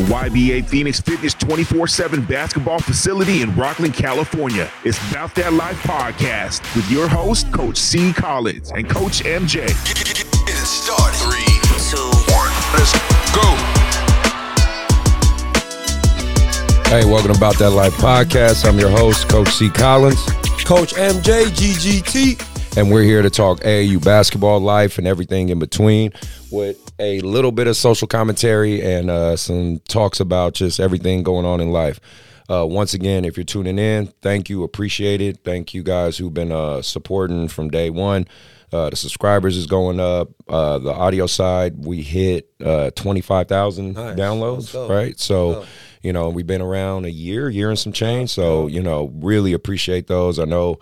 the YBA Phoenix Fitness 24 7 basketball facility in Rocklin, California. It's About That Life podcast with your host, Coach C. Collins and Coach MJ. Get it started. Three, two, one. Let's go. Hey, welcome to About That Life podcast. I'm your host, Coach C. Collins, Coach MJ GGT. and we're here to talk AAU basketball life and everything in between with a little bit of social commentary and uh, some talks about just everything going on in life. Uh, once again, if you're tuning in, thank you, appreciate it. Thank you guys who've been uh, supporting from day one. Uh, the subscribers is going up. Uh, the audio side, we hit uh, 25,000 Nice. downloads, right? So, you know, we've been around a year, year and some change. So, you know, really appreciate those. I know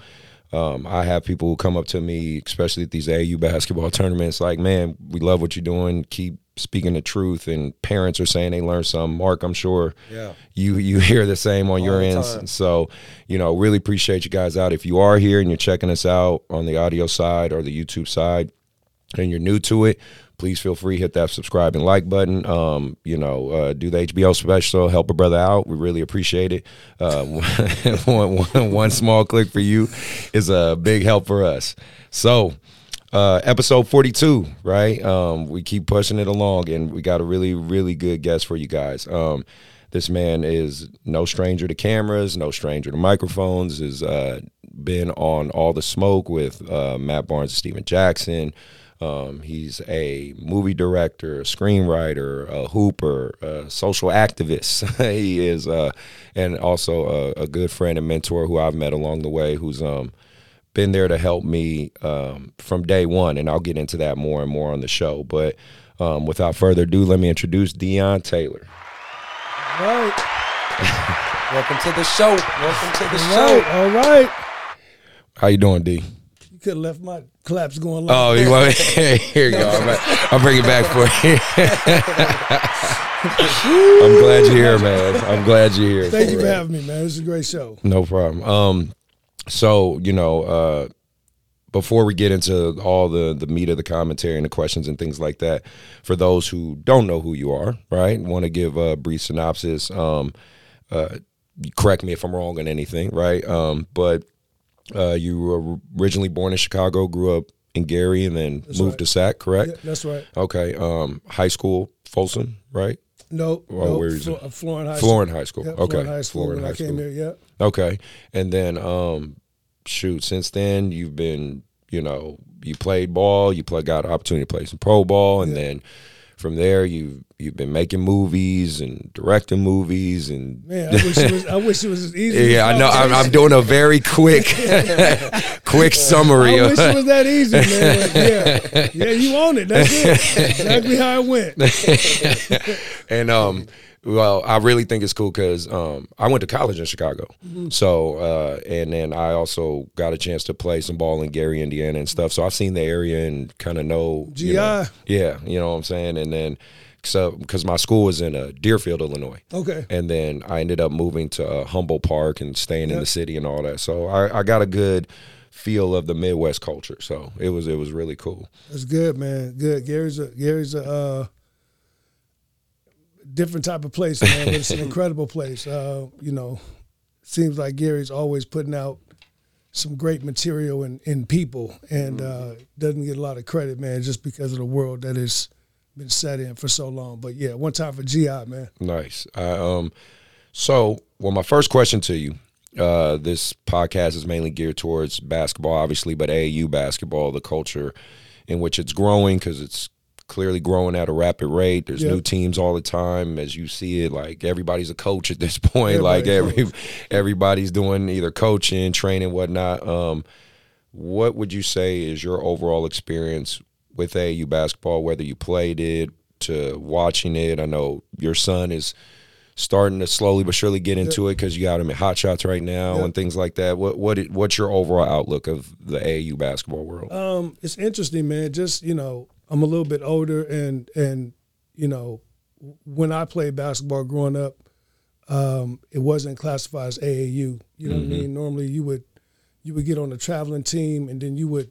um, I have people who come up to me, especially at these AU basketball tournaments, like, man, we love what you're doing. Keep speaking the truth. And parents are saying they learned something. Mark, I'm sure Yeah. you you hear the same on your the end. So, you know, really appreciate you guys out. If you are here and you're checking us out on the audio side or the YouTube side, and you're new to it, please feel free hit that subscribe and like button. Um, you know, uh, do the HBO special, help a brother out. We really appreciate it. Uh, one, one, one small click for you is a big help for us. So, uh, episode 42, right? Um, we keep pushing it along, and we got a really, really good guest for you guys. Um, this man is no stranger to cameras, no stranger to microphones. Has uh, been on all the smoke with uh, Matt Barnes and Stephen Jackson. Um, he's a movie director, a screenwriter, a hooper, a social activist. he is, uh, and also a, a good friend and mentor who I've met along the way. Who's um, been there to help me um, from day one, and I'll get into that more and more on the show. But um, without further ado, let me introduce Deon Taylor. All right. Welcome to the show. Welcome to the All right, show. all right. How you doing, D? You could have left my claps going like Oh, you want? Here you go. I'm, I'll bring it back for you. I'm glad you're here, man. I'm glad you're here. Thank you For for having me, man. This is a great show. No problem. Um, so you know, uh, before we get into all the the meat of the commentary and the questions and things like that, for those who don't know who you are, right, want to give a brief synopsis. Um, uh, correct me if I'm wrong on anything, right? Um, but uh, you were originally born in Chicago, grew up in Gary, and then moved right. to Sac, correct? Yeah, that's right. Okay. Um, high school, Folsom, right? No, Well, no where is Flo- it? uh, Florin High Florin High School. School. Yeah, okay. Florin High School. I High came School. here, yeah. Okay. And then um shoot, since then you've been, you know, you played ball, you play, got an opportunity to play some pro ball, and then from there you you've been making movies and directing movies and Man, I wish it was. I wish it was as easy. yeah, I know. I'm, I'm doing a very quick, quick summary. I wish it was that easy, man. But yeah, yeah, you own it. That's it. Exactly how it went. and um well i really think it's cool because um i went to college in chicago Mm-hmm. so uh and then i also got a chance to play some ball in gary indiana and stuff so i've seen the area and kind of know you know- GI. yeah you know what i'm saying and then so because my school was in uh, deerfield illinois Okay. and then i ended up moving to uh, humboldt park and staying in the city and all that so I, I got a good feel of the midwest culture so it was it was really cool That's good, man. Good. Gary's a Gary's a uh, different type of place, man. But it's an incredible place. Uh, you know, seems like Gary's always putting out some great material in, in people, and uh, doesn't get a lot of credit, man, just because of the world that has been set in for so long. But yeah, one time for GI, man. Nice. I, um, so, well, my first question to you. Uh, this podcast is mainly geared towards basketball, obviously, but AAU basketball, the culture in which it's growing, because it's clearly growing at a rapid rate. There's Yep. new teams all the time, as you see it. Like everybody's a coach at this point. like Everybody every everybody's doing either coaching, training, whatnot. Um, what would you say is your overall experience with AAU basketball? Whether you played it to watching it, I know your son is starting to slowly but surely get into it because you got him at Hot Shots right now Yep. and things like that. What what what's your overall outlook of the AAU basketball world? Um, it's interesting, man. Just you know, I'm a little bit older, and and you know, when I played basketball growing up, um, it wasn't classified as AAU. You know what I mean? Normally, you would you would get on a traveling team, and then you would,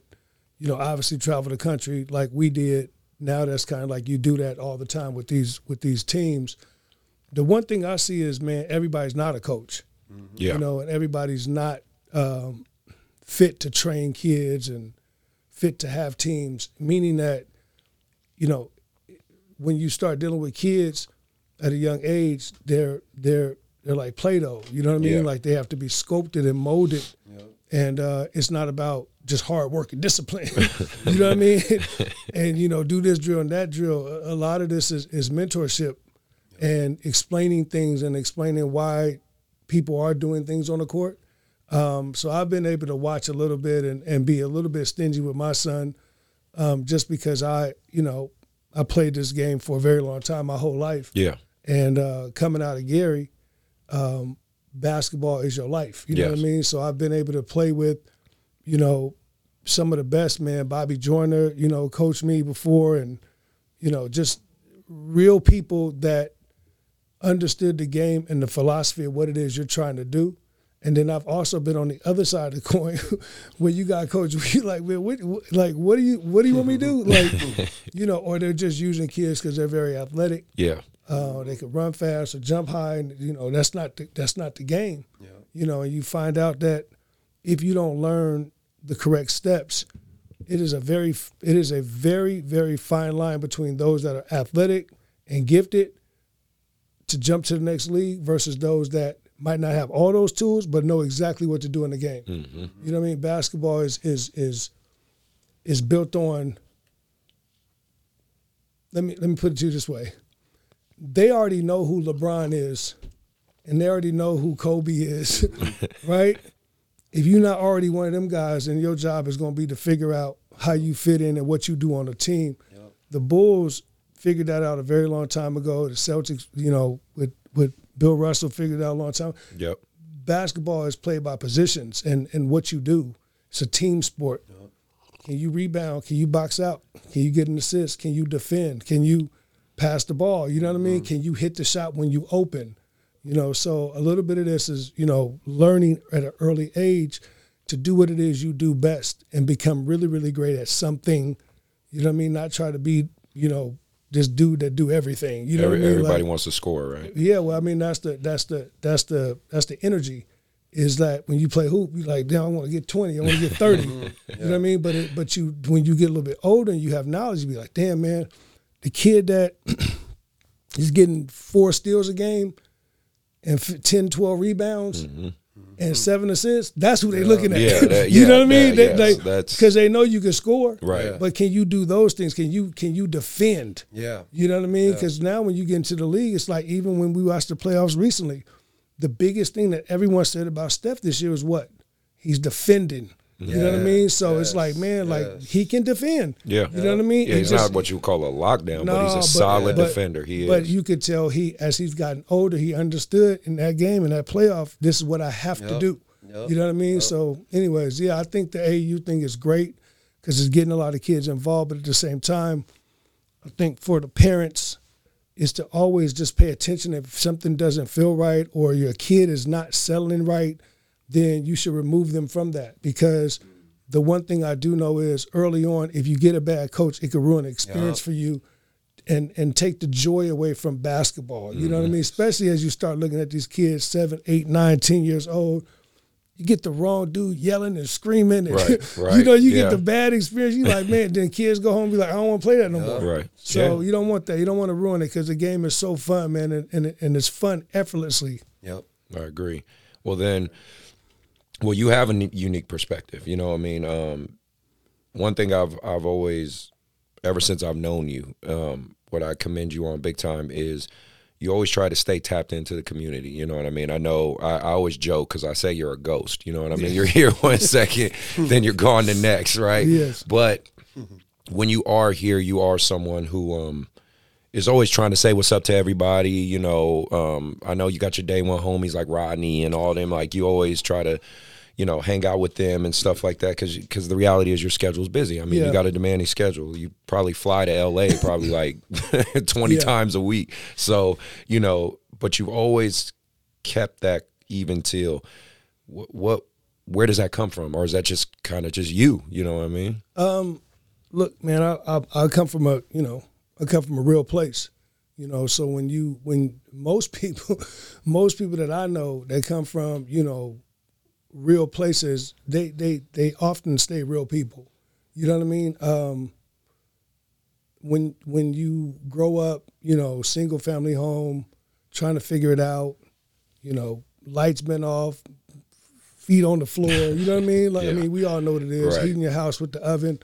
you know, obviously travel the country like we did. Now that's kind of like you do that all the time with these with these teams. the one thing I see is, man, everybody's not a coach. Yeah. You know, and everybody's not um, fit to train kids and fit to have teams. Meaning that, you know, when you start dealing with kids at a young age, they're they're they're like Play-Doh. You know what I mean? Yeah. Like they have to be sculpted and molded, and uh, it's not about just hard work and discipline. you know what I mean? and you know, do this drill and that drill. A a lot of this is, is mentorship and explaining things and explaining why people are doing things on the court. Um, so I've been able to watch a little bit and, and be a little bit stingy with my son, um, just because I, you know, I played this game for a very long time, my whole life. Yeah. And uh, coming out of Gary, um, basketball is your life. You know what I mean? So I've been able to play with, you know, some of the best, man. Bobby Joyner, you know, coached me before, and you know, just real people that understood the game and the philosophy of what it is you're trying to do. And then I've also been on the other side of the coin where you got coach where you like, man, what, what- like what do you what do you want me to do? Like, you know, or they're just using kids because they're very athletic. Yeah. Uh, they could run fast or jump high, and you know that's not the, that's not the game. Yeah. You know, and you find out that if you don't learn the correct steps, it is a very it is a very very fine line between those that are athletic and gifted to jump to the next league versus those that might not have all those tools but know exactly what to do in the game. Mm-hmm. You know what I mean? Basketball is is is is built on. Let me let me put it to you this way they already know who LeBron is, and they already know who Kobe is, right? If you're not already one of them guys, then your job is going to be to figure out how you fit in and what you do on a team. The Bulls figured that out a very long time ago. The Celtics, you know, with with Bill Russell figured it out a long time. Yep. Basketball is played by positions and and what you do. It's a team sport. Can you rebound? Can you box out? Can you get an assist? Can you defend? Can you pass the ball? You know what I mean? Mm-hmm. Can you hit the shot when you open? You know, so a little bit of this is, you know, learning at an early age to do what it is you do best and become really, really great at something. You know what I mean? Not try to be, you know, this dude that do everything. You know Every, I mean? everybody Like- wants to score, right? yeah, well, I mean that's the that's the that's the that's the energy. Is that when you play hoop, you like, damn, I want to get twenty, I want to get thirty. You know what I mean? But it, but you when you get a little bit older and you have knowledge, you be like, damn, man, the kid that is getting four steals a game and f- 10, 12 rebounds mm-hmm. And mm. seven assists, that's who they're looking at. Yeah, that- you know what I mean? that- They- yes, that's- because they know you can score, Right. But can you do those things? Can you can you defend? Yeah. You know what I mean? Because now when you get into the league, it's like even when we watched the playoffs recently, the biggest thing that everyone said about Steph this year is what? He's defending. You know what I mean? So it's like, man, like he can defend. Yeah. You know what I mean? Yeah, he's just- not what you call a lockdown, but he's a solid but- defender. He is. But you could tell he, as he's gotten older, he understood in that game, in that playoff, this is what I have to do. Yep. You know what I mean? So, anyways, yeah, I think the AU thing is great because it's getting a lot of kids involved. But at the same time, I think for the parents, is to always just pay attention if something doesn't feel right or your kid is not settling right, then you should remove them from that because the one thing I do know is early on, if you get a bad coach, it could ruin the experience Yup. for you and and take the joy away from basketball. You know what I mm-hmm. mean? Especially as you start looking at these kids, seven, eight, nine, ten years old. You get the wrong dude yelling and screaming, and Right, you know you yeah. get the bad experience. You like, man. Then kids go home and be like, I don't want to play that no more. right. So Yeah. you don't want that. You don't want to ruin it because the game is so fun, man, and, and and it's fun effortlessly. Yep. I agree. Well, then, well, you have a n- unique perspective. You know, what I mean, um, one thing I've I've always, ever since I've known you, um, what I commend you on big time is you always try to stay tapped into the community. You know what I mean? I know I, I always joke because I say you're a ghost. You know what I mean? You're here one second, then you're gone the next, right? Yes. But when you are here, you are someone who um is always trying to say what's up to everybody. You know, um, I know you got your day one homies like Rodney and all them. Like you always try to, you know, hang out with them and stuff like that. Because because the reality is your schedule's busy. I mean, Yeah. you got a demanding schedule. You probably fly to L.A. probably like twenty Yeah. times a week. So you know, but you've always kept that even till what, what where does that come from or is that just kind of just you you know what i mean Um, look, man, I, I I come from a you know I come from a real place. You know, so when you when most people most people that I know that come from, you know, real places, they they they often stay real people. You know what I mean? Um when when you grow up, you know, single family home, trying to figure it out, you know, lights been off, feet on the floor, you know what I mean? Like I mean, we all know what it is, Right. heating your house with the oven.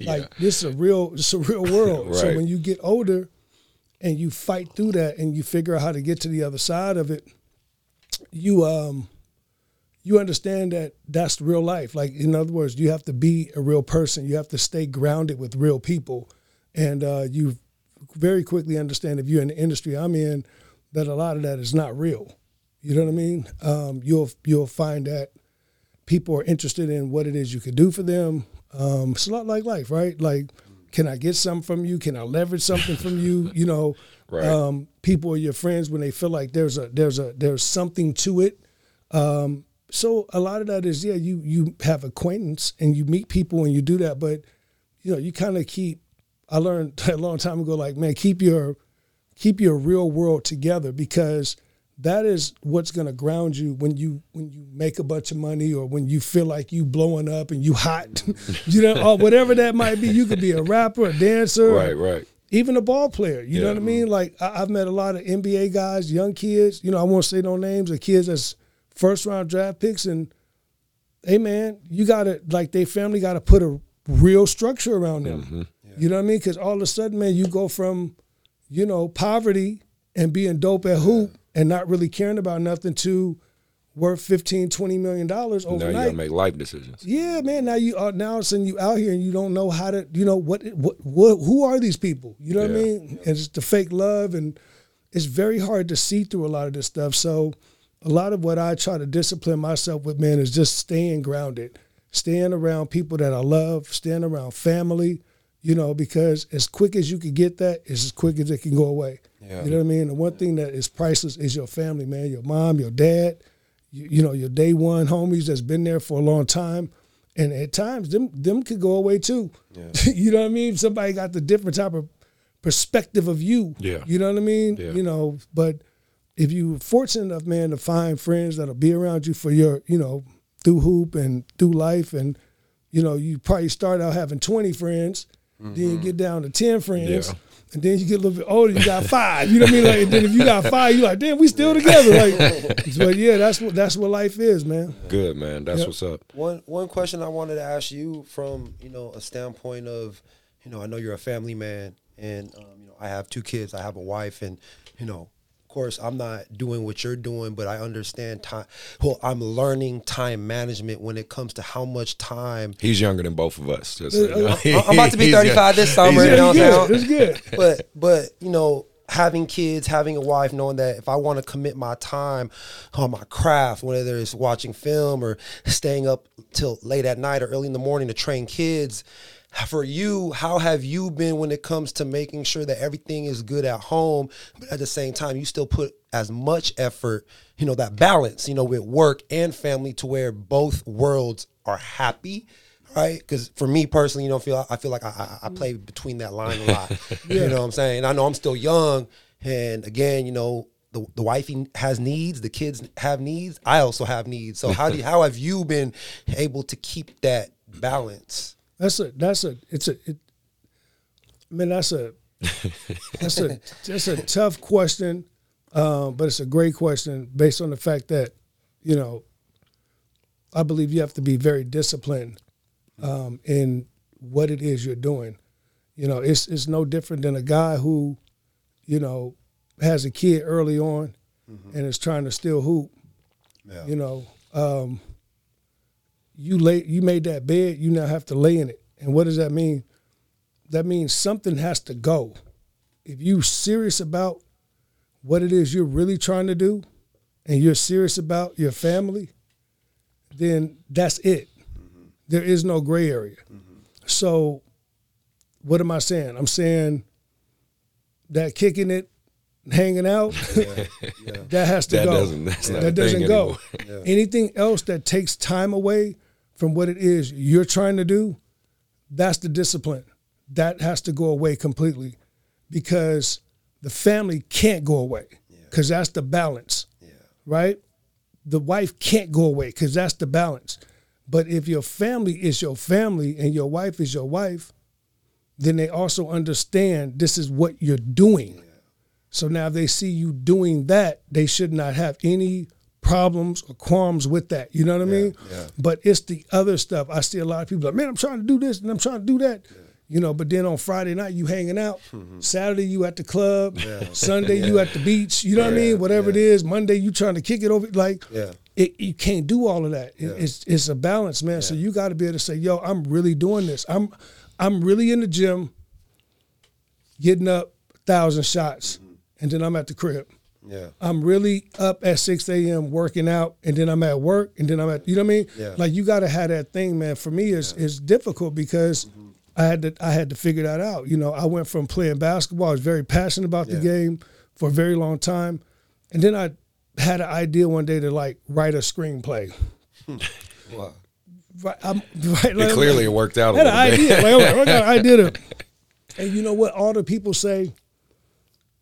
Like this is a real it's a real world. So when you get older and you fight through that and you figure out how to get to the other side of it, you um you understand that that's real life. Like in other words, you have to be a real person. You have to stay grounded with real people, and uh, you very quickly understand if you're in the industry I'm in that a lot of that is not real. You know what I mean? Um, you'll you'll find that people are interested in what it is you could do for them. Um, it's a lot like life, right? Like, can I get something from you? Can I leverage something from you? You know, Right. um, people are your friends when they feel like there's a there's a there's something to it. Um, so a lot of that is yeah, you you have acquaintance and you meet people and you do that, but you know you kind of keep. I learned a long time ago, like man, keep your keep your real world together because that is what's going to ground you when you when you make a bunch of money or when you feel like you blowing up and you hot you know or whatever that might be you could be a rapper a dancer Right, right. even a ball player. You know what I mean? Like I, I've met a lot of NBA guys, young kids. You know, I won't say no names of kids that's first round draft picks, and hey man, you gotta like they family got to put a real structure around them. Mm-hmm. You know what I mean? Because all of a sudden, man, you go from you know poverty and being dope at hoop and not really caring about nothing to worth 15 20 million dollars Now you overnight gotta make life decisions. yeah, man. Now you are now all of you out here and you don't know how to, you know, what what what who are these people? You know what I mean? And it's the fake love and it's very hard to see through a lot of this stuff. So a lot of what I try to discipline myself with, man, is just staying grounded, staying around people that I love, staying around family, you know, because as quick as you can get that, it's as quick as it can go away. Yeah. You know what I mean? The one thing that is priceless is your family, man, your mom, your dad, you, you know, your day one homies that's been there for a long time. And at times them them could go away too. you know what I mean? Somebody got the different type of perspective of you. Yeah. You know what I mean? Yeah. You know, but if you're fortunate enough, man, to find friends that'll be around you for your, you know, through hoop and through life and you know, you probably start out having 20 friends, then you get down to 10 friends. Yeah. And then you get a little bit older, you got five. You know what I mean? Like, and then if you got five, you're like, damn, we still together. Like, but yeah, that's what that's what life is, man. Good man. That's Yep. what's up. One one question I wanted to ask you from you know a standpoint of you know I know you're a family man and um, you know I have two kids I have a wife and you know of course I'm not doing what you're doing but I understand time well I'm learning time management when it comes to how much time He's younger than both of us. Just so you uh, know. Uh, I'm I'm about to be He's 35 this summer he's you know what I'm Yeah, saying? it's good. but but you know having kids having a wife knowing that if i want to commit my time on my craft whether it's watching film or staying up till late at night or early in the morning to train kids for you how have you been when it comes to making sure that everything is good at home but at the same time you still put as much effort you know that balance you know with work and family to where both worlds are happy right? Because for me personally, you know, feel I feel like I, I, I play between that line a lot. You know what I'm saying? And I know I'm still young, and again, you know, the the wifey has needs, the kids have needs. I also have needs. So how do you, how have you been able to keep that balance? That's a that's a it's a it, I mean that's a that's a that's a tough question, um, but it's a great question based on the fact that you know I believe you have to be very disciplined um, in what it is you're doing. You know, it's it's no different than a guy who, you know, has a kid early on and is trying to still hoop. Yeah. You know, um, you lay you made that bed, you now have to lay in it. And what does that mean? That means something has to go. If you serious about what it is you're really trying to do and you're serious about your family, then that's it. Mm-hmm. There is no gray area. Mm-hmm. So what am I saying? I'm saying that kicking it, hanging out, that has to That go. doesn't- that's not a that doesn't thing go. anymore. Anything else that takes time away from what it is you're trying to do, that's the discipline. That has to go away completely because the family can't go away because that's the balance, right? The wife can't go away because that's the balance. But if your family is your family and your wife is your wife, then they also understand this is what you're doing. So now if they see you doing that, they should not have any problems or qualms with that. You know what I mean? But it's the other stuff. I see a lot of people like, man, I'm trying to do this and I'm trying to do that. You know, but then on Friday night you hanging out. Mm-hmm. Saturday you at the club. Sunday you at the beach. You know what I mean? Whatever it is. Monday you trying to kick it over. Like, Yeah. it, you can't do all of that. It- It's it's a balance, man. So you got to be able to say, "Yo, I'm really doing this. I'm I'm really in the gym, getting up a thousand shots, mm-hmm. and then I'm at the crib. Yeah. I'm really up at 6 a.m. working out, and then I'm at work, and then I'm at you know what I mean? Yeah. Like you got to have that thing, man. For me, it's it's difficult because mm-hmm. I had to I had to figure that out. You know, I went from playing basketball, I was very passionate about the game for a very long time, and then I had an idea one day to like write a screenplay. Wow. Right, I'm, right, like, clearly it worked out a I had an bit. idea. Like, I got an idea to, and you know what? All the people say,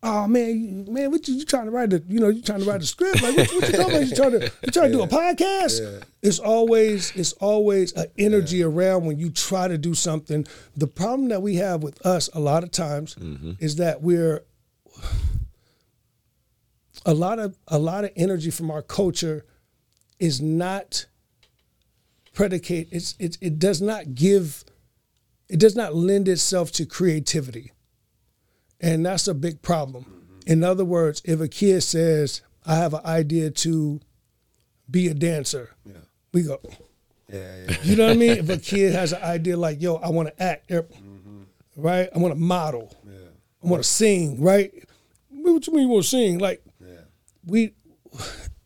"Oh man, you- man, what you, you trying to write? The, you know, you trying to write a script? Like, what, what you talking about? You trying to, you trying to do a podcast? It's always, it's always an energy around when you try to do something. The problem that we have with us a lot of times mm-hmm. is that we're a lot of a lot of energy from our culture is not predicate it's it, it does not give it does not lend itself to creativity and that's a big problem. In other words if a kid says i have an idea to be a dancer we go Yeah. Yeah. you know what i mean? If a kid has an idea like yo i want to act er- right? I want to model i want to sing right? What you mean you want to sing? Like we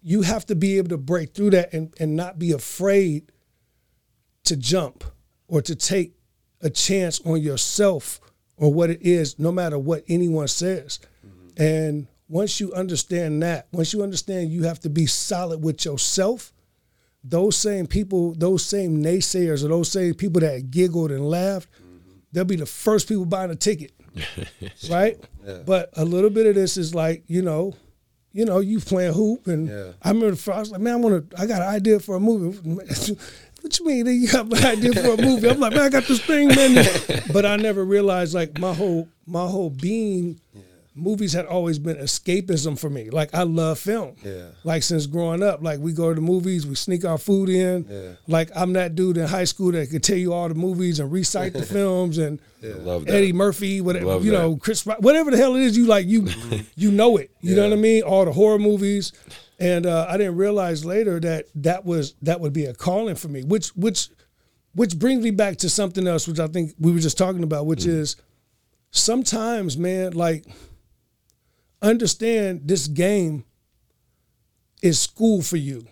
you have to be able to break through that and, and not be afraid to jump or to take a chance on yourself or what it is, no matter what anyone says. Mm-hmm. And once you understand that, once you understand you have to be solid with yourself, those same people, those same naysayers or those same people that giggled and laughed, mm-hmm. they'll be the first people buying a ticket. right? But a little bit of this is like, you know, you know, you playing hoop, and Yeah. I remember the first, I was like, man, I want to, I got an idea for a movie. what you mean? nigga, You got an idea for a movie? I'm like, man, I got this thing, man. but I never realized, like, my whole, my whole being, movies had always been escapism for me. Like, I love film. Yeah. Like since growing up, like we go to the movies, we sneak our food in. Yeah. Like I'm that dude in high school that could tell you all the movies and recite the films and Love that. Eddie Murphy, whatever Love you that. know, Chris, whatever the hell it is, you like you, you know it. You know what I mean? All the horror movies, and uh, I didn't realize later that that was that would be a calling for me. Which which which brings me back to something else, which I think we were just talking about, which is sometimes, man, like understand this game is school for you.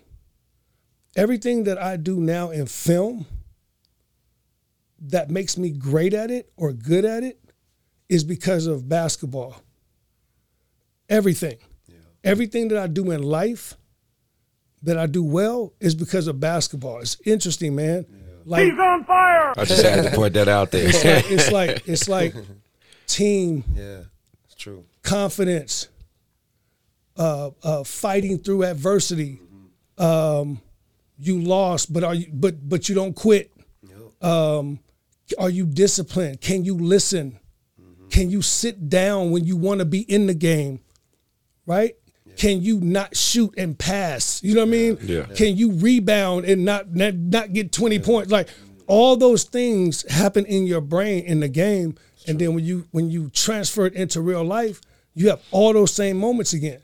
Everything that I do now in film that makes me great at it or good at it is because of basketball. Everything. Everything that I do in life that I do well is because of basketball. It's interesting, man. Like He's on fire. I just had to put that out there. it's like it's like it's like team Yeah. It's true. confidence, uh, uh, fighting through adversity. Um, you lost, but are you but but you don't quit. Um, are you disciplined? Can you listen? Can you sit down when you want to be in the game? Right? Can you not shoot and pass? You know what I mean? Yeah. Can you rebound and not not, not get 20 points? Like all those things happen in your brain in the game. And then when you when you transfer it into real life, you have all those same moments again.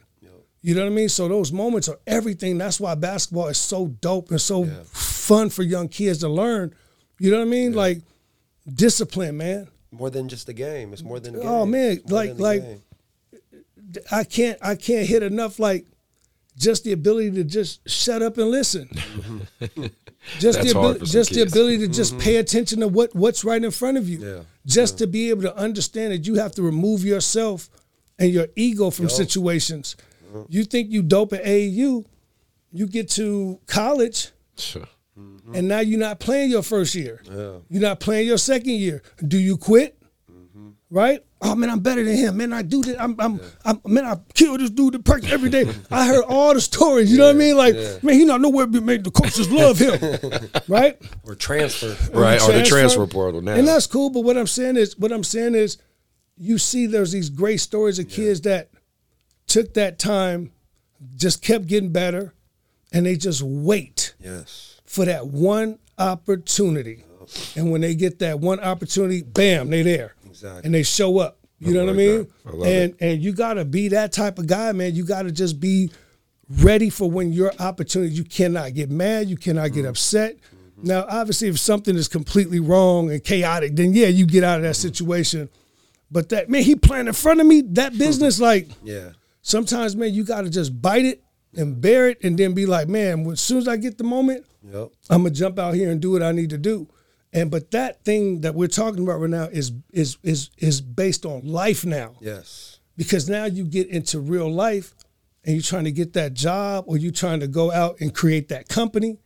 You know what I mean? So those moments are everything. That's why basketball is so dope and so fun for young kids to learn. You know what I mean? Like discipline, man. More than just the game. It's more than the oh, game. Oh, man, like- like- game. I can't I can't hit enough like just the ability to just shut up and listen. just That's the hard ability, for some just the ability to just mm-hmm. pay attention to what what's right in front of you. Yeah. Just to be able to understand that you have to remove yourself and your ego from situations. You think you dope at AAU, you get to college Sure. and now you're not playing your first year. Yeah. You're not playing your second year. Do you quit? Right? Oh man, I'm better than him. Man, I do this. I'm, I'm, I'm man, I kill this dude at practice every day. I heard all the stories. You know what I mean? Like, man, he not nowhere but made the coaches love him, right? Or transfer. right or the transfer. transfer portal now. And that's cool. But what I'm saying is, what I'm saying is, you see, there's these great stories of kids that took that time, just kept getting better, and they just wait Yes. for that one opportunity. And when they get that one opportunity, bam, they there. Exactly. And they show up. You know what I mean? I and and you gotta be that type of guy, man. You gotta just be ready for when your opportunity. You cannot get mad. You cannot Mm-hmm. get upset. Now, obviously, if something is completely wrong and chaotic, then yeah, you get out of that Mm-hmm. situation. But that man, he playing in front of me. That business, like Yeah. sometimes, man, you gotta just bite it and bear it, and then be like, man, as soon as I get the moment, Yep. I'm gonna jump out here and do what I need to do. And but that thing that we're talking about right now is is is is based on life now Yes. because now you get into real life and you're trying to get that job or you're trying to go out and create that company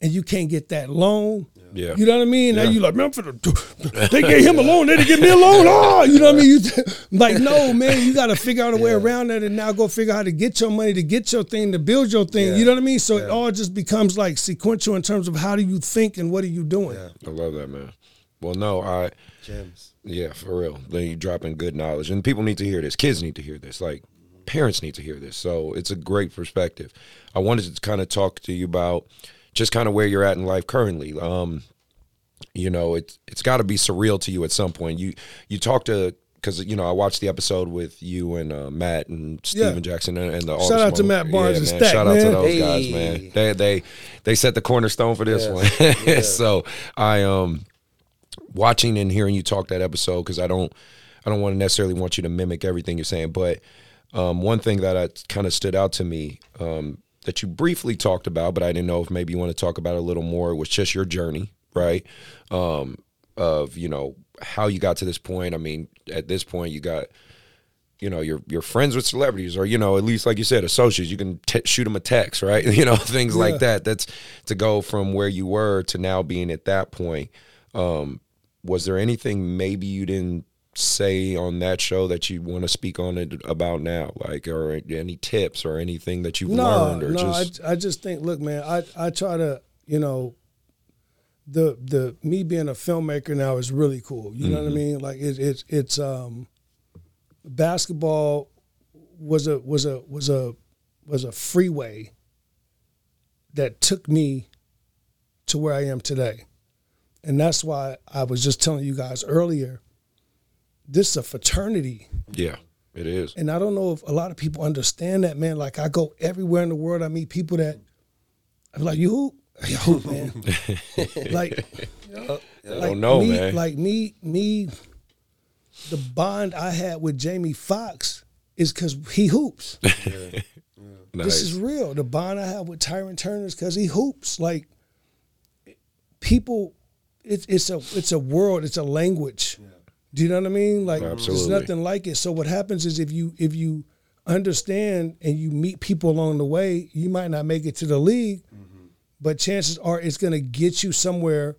and you can't get that loan. Yeah. You know what I mean? Now you like, man, I'm finna, they gave him a loan, they didn't give me a loan. Oh, you know what I mean? You like, no, man, you got to figure out a way around that and now go figure out how to get your money, to get your thing, to build your thing. Yeah. You know what I mean? So it all just becomes like sequential in terms of how do you think and what are you doing? I love that, man. Well, no, I Gems. yeah, for real. Then you dropping good knowledge, and people need to hear this. Kids need to hear this. Like parents need to hear this. So it's a great perspective. I wanted to kind of talk to you about just kind of where you're at in life currently. Um, you know, it's it's got to be surreal to you at some point. You you talk to because you know I watched the episode with you and uh, Matt and Stephen Yeah. Jackson and, and the Shout out to Matt Barnes and. Stack, Shout out to man. those guys, man. They they they set the cornerstone for this Yes. one. so I um watching and hearing you talk that episode because I don't I don't want to necessarily want you to mimic everything you're saying, but um, one thing that I kind of stood out to me um, that you briefly talked about, but I didn't know if maybe you want to talk about it a little more It was just your journey, right? Um, of you know how you got to this point. I mean, at this point, you got you know you're you're friends with celebrities or you know at least like you said associates you can t- shoot them a text right you know things Yeah. like that that's to go from where you were to now being at that point um was there anything maybe you didn't say on that show that you want to speak on it about now like or any tips or anything that you've no, learned or no, just I, I just think, look, man, I, I try to, you know, the the me being a filmmaker now is really cool. You know Mm-hmm. what I mean? Like it, it's it's um, basketball was a was a was a was a freeway that took me to where I am today, and that's why I was just telling you guys earlier. This is a fraternity. yeah it is And I don't know if a lot of people understand that, man. Like I go everywhere in the world, I meet people that I'm like, you hoop? Yeah, hoop, man. like, I like don't know me, man Like me, me, the bond I had with Jamie Foxx is because he hoops. nice. This is real. The bond I have with Tyron Turner is because he hoops. Like people, it's it's a it's a world. It's a language. Do you know what I mean? Like Absolutely. there's nothing like it. So what happens is if you if you understand and you meet people along the way, you might not make it to the league, but chances are it's going to get you somewhere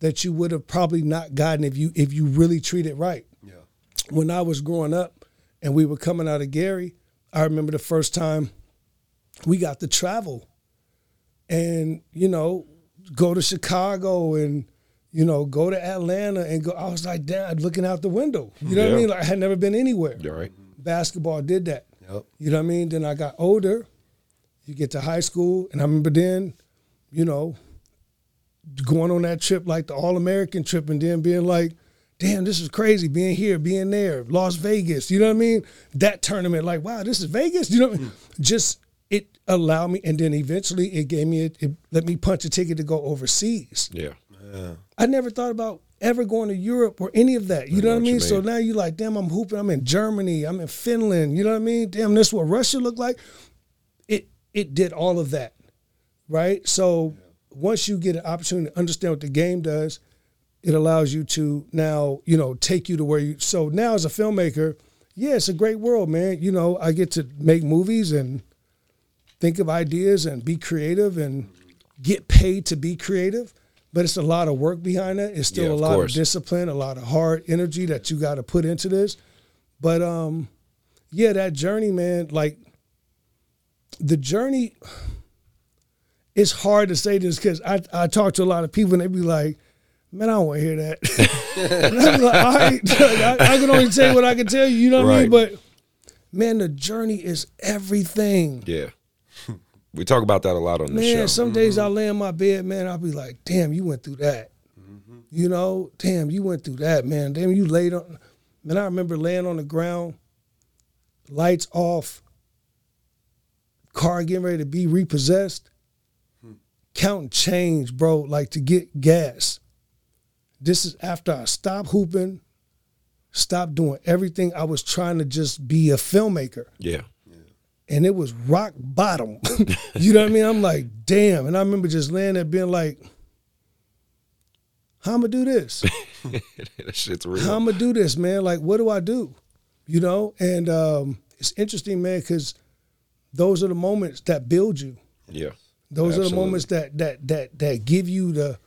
that you would have probably not gotten if you if you really treat it right Yeah. when I was growing up and we were coming out of Gary, I remember the first time we got to travel and, you know, go to Chicago and, you know, go to Atlanta and go. I was like, damn, looking out the window. You know what I mean? Like I had never been anywhere. All right Basketball did that. Yep. You know what I mean? Then I got older. You get to high school, and I remember then, you know, going on that trip like the All American trip, and then being like, "Damn, this is crazy." Being here, being there, Las Vegas. You know what I mean? That tournament, like, wow, this is Vegas. You know, what I mean? just it allowed me, and then eventually it gave me it, it let me punch a ticket to go overseas. yeah I never thought about ever going to Europe or any of that. You know what I mean? So now you're like, damn, I'm hooping. I'm in Germany. I'm in Finland. You know what I mean? Damn, this is what Russia looked like. It it did all of that, right? So once you get an opportunity to understand what the game does, it allows you to now, you know, take you to where you. So now as a filmmaker, yeah, it's a great world, man. You know, I get to make movies and think of ideas and be creative and get paid to be creative. But it's a lot of work behind it. It's still Yeah, a lot course. of discipline, a lot of hard energy that you got to put into this. But um, yeah, that journey, man. Like the journey. It's hard to say this because I I talk to a lot of people and they be like, "Man, I don't want to hear that." I like, "All right, I, I can only tell you what I can tell you." You know what I mean? But man, the journey is everything. Yeah. We talk about that a lot on the show. Man, show. some days I mm-hmm. lay in my bed, man, I'll be like, damn, you went through that. Mm-hmm. You know, damn, you went through that, man. Damn, you laid on. Man, I remember laying on the ground, lights off, car getting ready to be repossessed, hmm. counting change, bro, like to get gas. This is after I stopped hooping, stopped doing everything. I was trying to just be a filmmaker yeah. And it was rock bottom. you know what I mean? I'm like, damn. And I remember just laying there being like, how I'm gonna do this? that shit's real. How I'm gonna do this, man? Like, what do I do? You know? And um, it's interesting, man, because those are the moments that build you. yeah. Those are the moments that that that that give you the,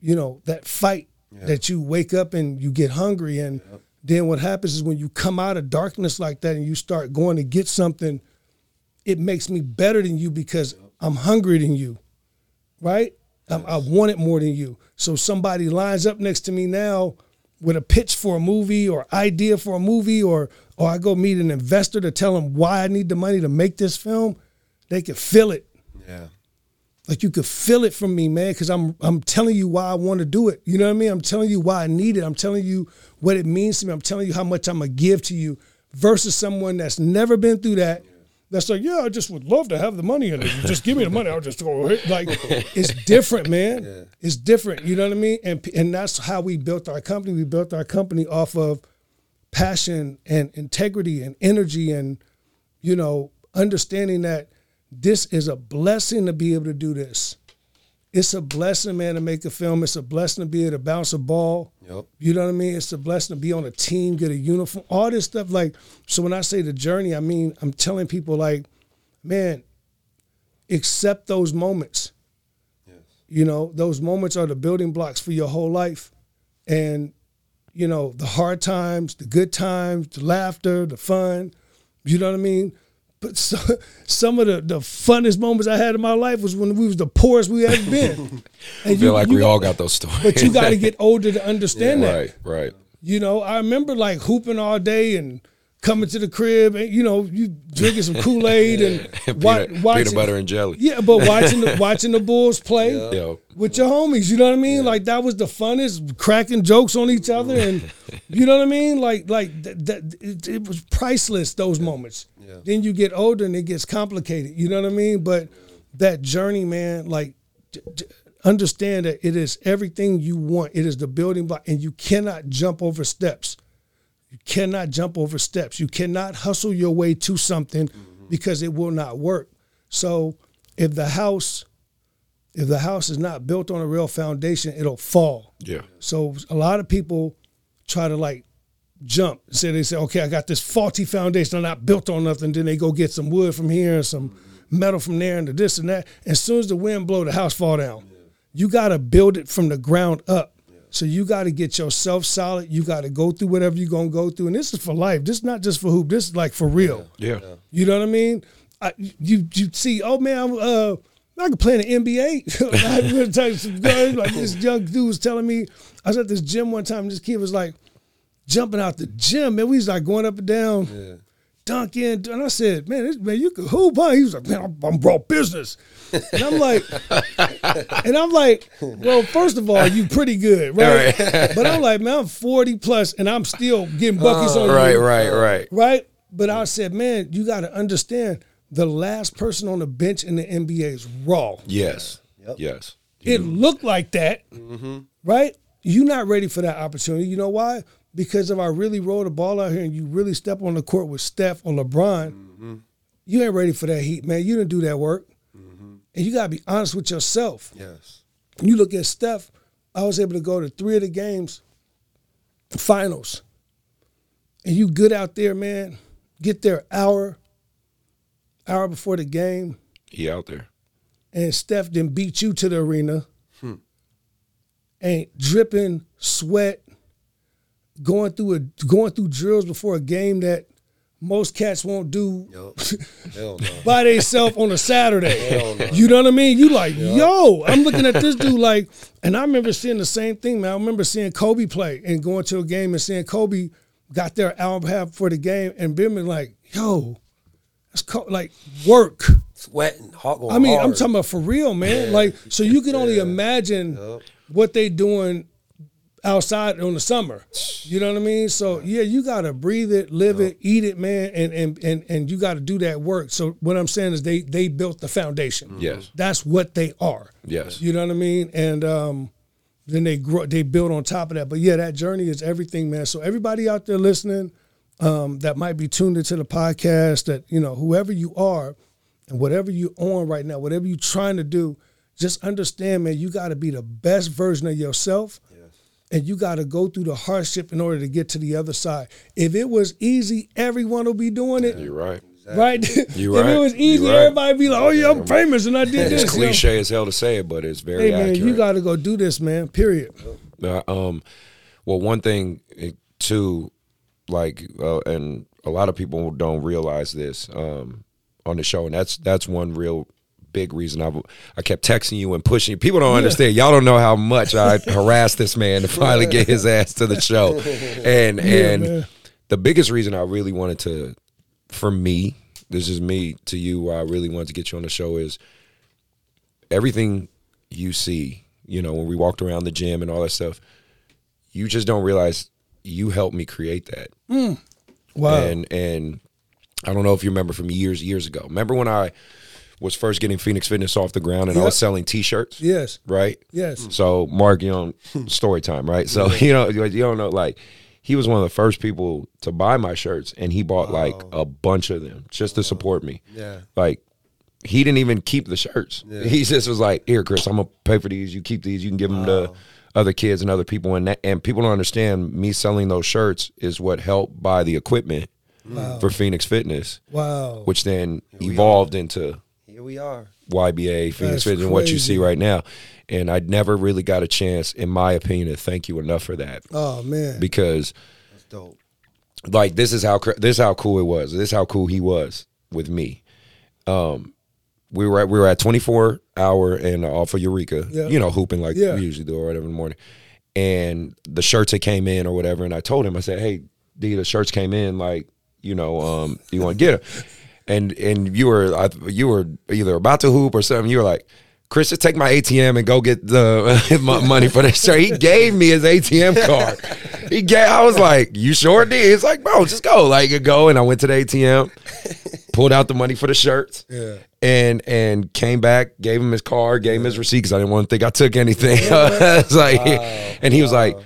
you know, that fight that you wake up and you get hungry and then what happens is when you come out of darkness like that and you start going to get something, it makes me better than you because I'm hungrier than you, right? I'm, I want it more than you. So somebody lines up next to me now with a pitch for a movie or idea for a movie or or I go meet an investor to tell them why I need the money to make this film, they can feel it. Yeah. Like you could feel it from me, man, because I'm I'm telling you why I want to do it. You know what I mean? I'm telling you why I need it. I'm telling you what it means to me. I'm telling you how much I'm gonna give to you versus someone that's never been through that. That's like, yeah, I just would love to have the money in it. You just give me the money. I'll just go ahead. Like, it's different, man. It's different. You know what I mean? And and that's how we built our company. We built our company off of passion and integrity and energy and you know understanding that this is a blessing to be able to do this it's a blessing man to make a film. It's a blessing to be able to bounce a ball. Yep. you know what i mean? It's a blessing to be on a team get a uniform all this stuff. Like so when i say the journey i mean i'm telling people like man accept those moments. Yes. you know those moments are the building blocks for your whole life. And you know the hard times the good times the laughter the fun. You know what i mean but so, some of the, the funnest moments i had in my life was when we was the poorest we ever been and I feel like we all got those stories. but you got to get older to understand that right, right. you know, I remember like hooping all day and coming to the crib and you know, you drinking some Kool Aid and wa- peanut, watching peanut butter and jelly. Yeah, but watching the watching the Bulls play Yo. with your homies, you know what I mean? Like that was the funnest, cracking jokes on each other, and you know what I mean? Like like that, that it, it was priceless those moments. Then you get older and it gets complicated. You know what I mean? But that journey, man, like. d- d- Understand that it is everything you want. It is the building block, and you cannot jump over steps. You cannot jump over steps. You cannot hustle your way to something mm-hmm. because it will not work. So if the house, if the house is not built on a real foundation, it'll fall. Yeah. So a lot of people try to like jump. Say they say, okay, I got this faulty foundation. I'm not built on nothing. Then they go get some wood from here and some mm-hmm. metal from there and the this and that. As soon as the wind blow, the house fall down. You got to build it from the ground up. So you got to get yourself solid. You got to go through whatever you're gonna go through, and this is for life. This is not just for hoop. This is like for real. Yeah. You know what I mean? I, you you see, oh man, I'm, uh, I could play in the NBA. I was gonna tell you some guys, like this young dude was telling me. I was at this gym one time. And this kid was like jumping out the gym. Man, we was like going up and down, dunking. And I said, man, this, man, you could hoop, huh? He was like, man, I'm, I'm brought business. And I'm like, and I'm like, well, first of all, you pretty good, right? But I'm like, man, I'm 40 plus, and I'm still getting buckets oh, on Right, you right, right. right? Right? But I said, man, you got to understand the last person on the bench in the NBA is raw. Yes. Yes. It looked like that, mm-hmm. right? You're not ready for that opportunity. You know why? Because if I really roll the ball out here and you really step on the court with Steph or LeBron, mm-hmm. you ain't ready for that heat, man. You didn't do that work. Mm-hmm. And you got to be honest with yourself. Yes. You look at Steph, I was able to go to three of the games, finals. And you good out there, man. Get there hour, hour before the game, He out there. and Steph then beat you to the arena. Hmm. Ain't dripping sweat, going through a going through drills before a game that most cats won't do no. by themselves on a Saturday. You know what I mean? You like, yo, I'm looking at this dude like, and I remember seeing the same thing, man. I remember seeing Kobe play and going to a game and seeing Kobe got hour and half for the game and being like, yo, that's co- like work. Sweating, hot going I mean, I'm talking about for real, man. Like, so you can only imagine what they doing outside on the summer. You know what I mean? So yeah, you gotta breathe it, live it, eat it, man, and and and and you gotta do that work. So what I'm saying is they they built the foundation. Yes. That's what they are. Yes. You know what I mean? And um then they grow they build on top of that. But yeah, that journey is everything, man. So everybody out there listening, um, that might be tuned into the podcast, that, you know, whoever you are and whatever you're on right now, whatever you're trying to do, just understand, man, you gotta be the best version of yourself. And you got to go through the hardship in order to get to the other side. If it was easy, everyone will be doing it, You're right. right? You if right. it was easy, right. everybody be like, "Oh yeah, I'm famous and I did this." It's you know? cliche as hell to say it, but it's very Hey man, accurate. you got to go do this, man. Period. Uh, um, well, one thing too, like, uh, and a lot of people don't realize this um, on the show, and that's that's one real big reason I I kept texting you and pushing. you. People don't understand. Y'all don't know how much I harassed this man to finally get his ass to the show, and and man. the biggest reason I really wanted to, for me, this is me to you. Why I really wanted to get you on the show is everything you see, you know, when we walked around the gym and all that stuff, you just don't realize you helped me create that. Hmm. Wow. And and I don't know if you remember from years years ago. Remember when I was first getting Phoenix Fitness off the ground and I was selling T-shirts, yes. right? Yes. So Mark, you know, story time, right? So you know, you don't know, like he was one of the first people to buy my shirts, and he bought like a bunch of them just to support me. Yeah. Like he didn't even keep the shirts. He just was like, "Here, Chris, I'm gonna pay for these. You keep these. You can give them to other kids and other people." And that, and people don't understand me selling those shirts is what helped buy the equipment for Phoenix Fitness, Wow. which then evolved into we are. YBA, Phoenix That's and what you see right now. And I never really got a chance, in my opinion, to thank you enough for that oh man. because, That's dope. like, this is how this is how cool it was. This is how cool he was with me. Um, we were at we were at 24 hour and off of Eureka, Yeah. you know, hooping like Yeah. we usually do or whatever in the morning. And the shirts that came in or whatever, and I told him, I said, "Hey, D, the shirts came in. Like, you know, um, you want to get them?" And and you were you were either about to hoop or something. You were like, "Chris, just take my ATM and go get the mo- money for this shirt." He gave me his ATM card. He gave. I was like, "You sure did?" It's like, "Bro, just go." Like, go. And I went to the ATM, pulled out the money for the shirts. Yeah. And and came back, gave him his card, gave him his receipt because I didn't want to think I took anything. it's like, and he was like,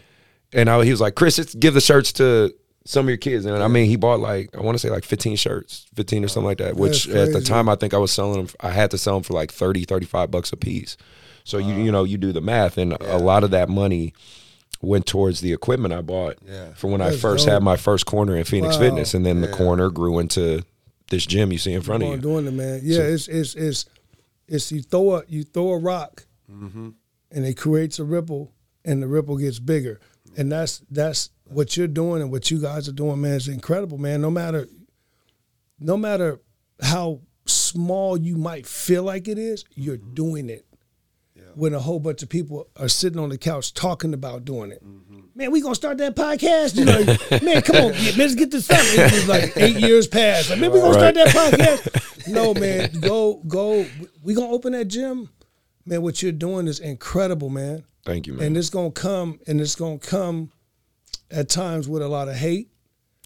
and I, he was like, Chris, just give the shirts to some of your kids. And I mean, he bought like I want to say like 15 shirts, 15 or something like that. Which at the time I think I was selling them. I had to sell them for like 30, 35 bucks a piece. So you you know you do the math, and a lot of that money went towards the equipment I bought Yeah. for when I first dope. had my first corner in Phoenix Wow. Fitness, and then the corner grew into this gym you see in front of you. doing it, man. Yeah, it's it's it's it's you throw a you throw a rock, Mm-hmm. and it creates a ripple, and the ripple gets bigger, and that's that's what you're doing and what you guys are doing, man. Is incredible, man. No matter, no matter how small you might feel like it is, you're Mm-hmm. doing it. Yeah. When a whole bunch of people are sitting on the couch talking about doing it, Mm-hmm. man, we gonna start that podcast. You know, man, come on, man, let's get this started. It was like eight years past. Like, man, we gonna start that podcast. No, man, go, go. We gonna open that gym, man. What you're doing is incredible, man. Thank you, man. And it's gonna come, and it's gonna come at times with a lot of hate.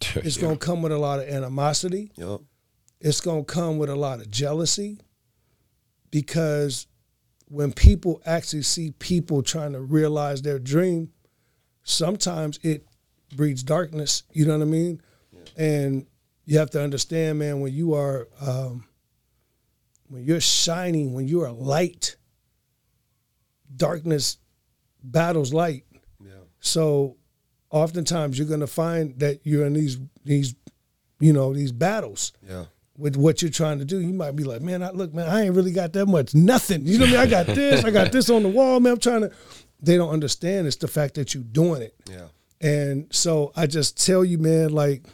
It's Yeah. gonna come with a lot of animosity. Yup. It's gonna come with a lot of jealousy, because when people actually see people trying to realize their dream, sometimes it breeds darkness. You know what I mean? And you have to understand, man, when you are um, when you're shining, when you are light, darkness battles light. Yeah. So oftentimes you're gonna find that you're in these these you know these battles Yeah. with what you're trying to do. You might be like, man, I, look, man, I ain't really got that much, nothing. You know what I mean? I got this, I got this on the wall, man. I'm trying to. They don't understand. It's the fact that you're doing it. Yeah. And so I just tell you, man, like,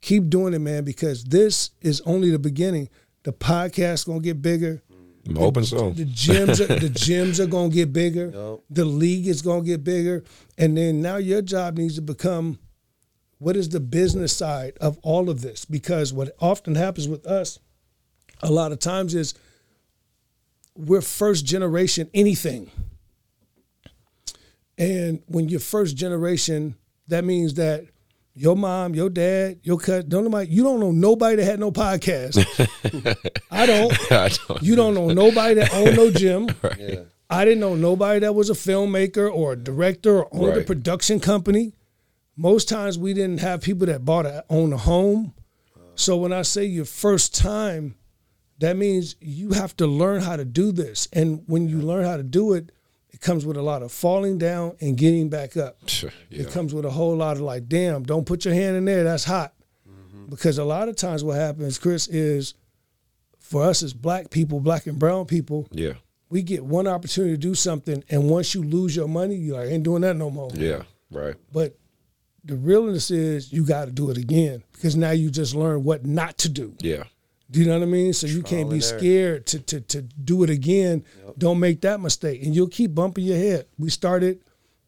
keep doing it, man, because this is only the beginning. The podcast gonna get bigger. I'm hoping so. The gyms, are, the gyms are gonna get bigger. The league is gonna get bigger, and then now your job needs to become what is the business side of all of this? Because what often happens with us, a lot of times is we're first generation anything, and when you're first generation, that means that your mom, your dad, your cut, don't nobody, you don't know nobody that had no podcast. I don't. I don't. You don't know nobody that owned no gym. I didn't know nobody that was a filmmaker or a director or owned a production company. Most times we didn't have people that bought a own a home. So when I say your first time, that means you have to learn how to do this. And when you learn how to do it, it comes with a lot of falling down and getting back up. Yeah. It comes with a whole lot of like, damn, don't put your hand in there. That's hot. Mm-hmm. Because a lot of times what happens, Chris, is for us as black people, black and brown people, Yeah. we get one opportunity to do something, and once you lose your money, you're like, ain't doing that no more. Yeah. Right. But the realness is you got to do it again because now you just learn what not to do. Yeah. Do you know what I mean? So you can't be scared to, to to do it again. Don't make that mistake, and you'll keep bumping your head. We started,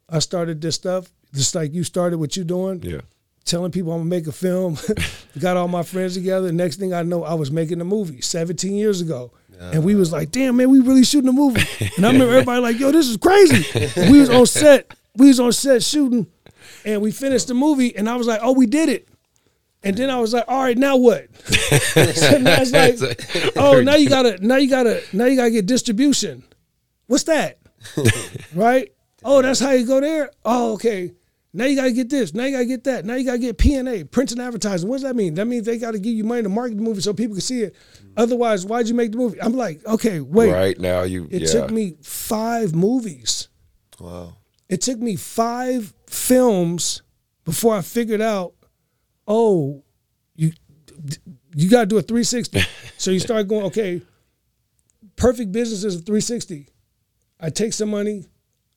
I started this stuff just like you started what you're doing. Yeah. Telling people I'm gonna make a film. Got all my friends together. Next thing I know, I was making a movie 17 years ago, and we was like, "Damn man, we really shooting a movie." And I remember everybody like, "Yo, this is crazy." we was on set. We was on set shooting, and we finished the movie, and I was like, "Oh, we did it." And then I was like, all right, now what? so now it's like, oh, now you gotta, now you gotta, now you gotta get distribution. What's that? right? Oh, that's how you go there. Oh, okay. Now you gotta get this. Now you gotta get that. Now you gotta get P and A, print and advertising. What does that mean? That means they gotta give you money to market the movie so people can see it. Otherwise, why'd you make the movie? I'm like, okay, wait. Right now you. It yeah. took me five movies. Wow. It took me five films before I figured out, oh, you you got to do a 360. so you start going, okay, perfect business is a 360. I take some money,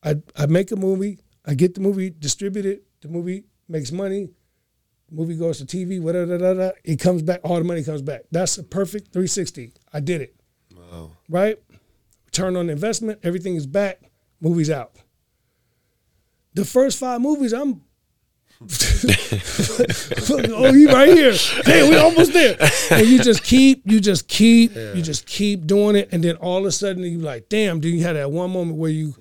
I I make a movie, I get the movie distributed, the movie makes money, the movie goes to TV, whatever, da, da, da, it comes back, all the money comes back. That's a perfect 360. I did it. Wow. Right? Return on investment, everything is back, movie's out. The first five movies, I'm oh, you right here. Hey, we almost there. And you just keep, you just keep, you just keep doing it, and then all of a sudden you like, damn, dude, you had that one moment where you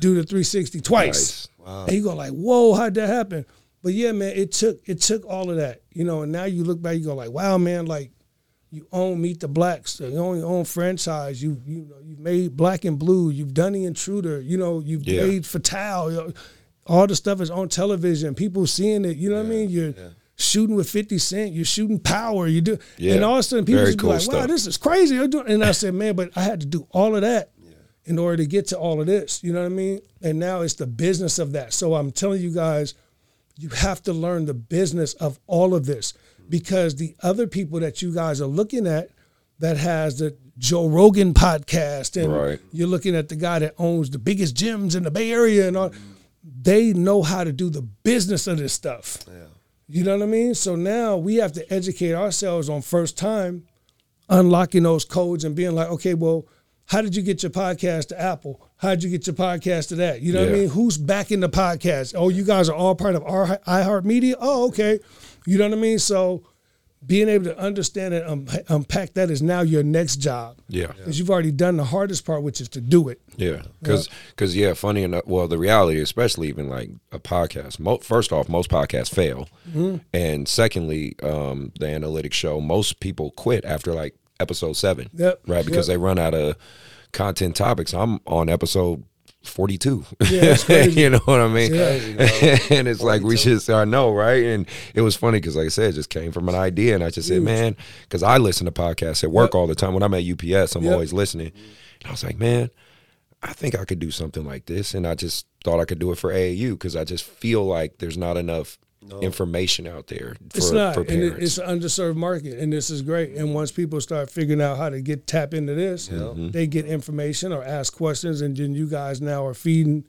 do the 360 twice, and you go like, whoa, how'd that happen? But yeah, man, it took it took all of that, you know. And now you look back, you go like, wow, man, like you own Meet the Blacks, you own your own franchise. You you know you've made Black and Blue. You've done The Intruder. You know you've Yeah. made Fatal. All the stuff is on television. People seeing it. You know what I mean? You're shooting with Fifty Cent. You're shooting Power. You do, Yeah. and all of a sudden people Very just cool be like, "Wow, stuff. this is crazy." And I said, "Man, but I had to do all of that." In order to get to all of this, you know what I mean? And now it's the business of that. So I'm telling you guys, you have to learn the business of all of this because the other people that you guys are looking at that has the Joe Rogan podcast and Right. you're looking at the guy that owns the biggest gyms in the Bay Area and all they know how to do the business of this stuff. Yeah. You know what I mean? So now we have to educate ourselves on first time unlocking those codes and being like, okay, well, how did you get your podcast to Apple? How did you get your podcast to that? You know what I mean? Who's backing the podcast? Oh, you guys are all part of our iHeartMedia. Oh, okay. You know what I mean? So being able to understand and um, unpack that is now your next job. Yeah. Because you've already done the hardest part, which is to do it. Yeah, because yeah, funny enough. Well, the reality, especially even like a podcast. Mo- first off, most podcasts fail, Mm-hmm. and secondly, um, the analytics show most people quit after like episode seven. Yep, Right, because yep. they run out of content topics. I'm on episode. 42 Yeah, you know what i mean? It's and it's like we should i know right? And it was funny because like i said it just came from an idea and i just said man because i listen to podcasts at work Yep. all the time. When i'm at ups i'm Yep. always listening. And i was like man I think I could do something like this, and I just thought I could do it for AAU because I just feel like there's not enough information out there for, It's not, for and it's an underserved market, and this is great. And once people start figuring out how to get tap into this, Mm-hmm. they get information or ask questions, and then you guys now are feeding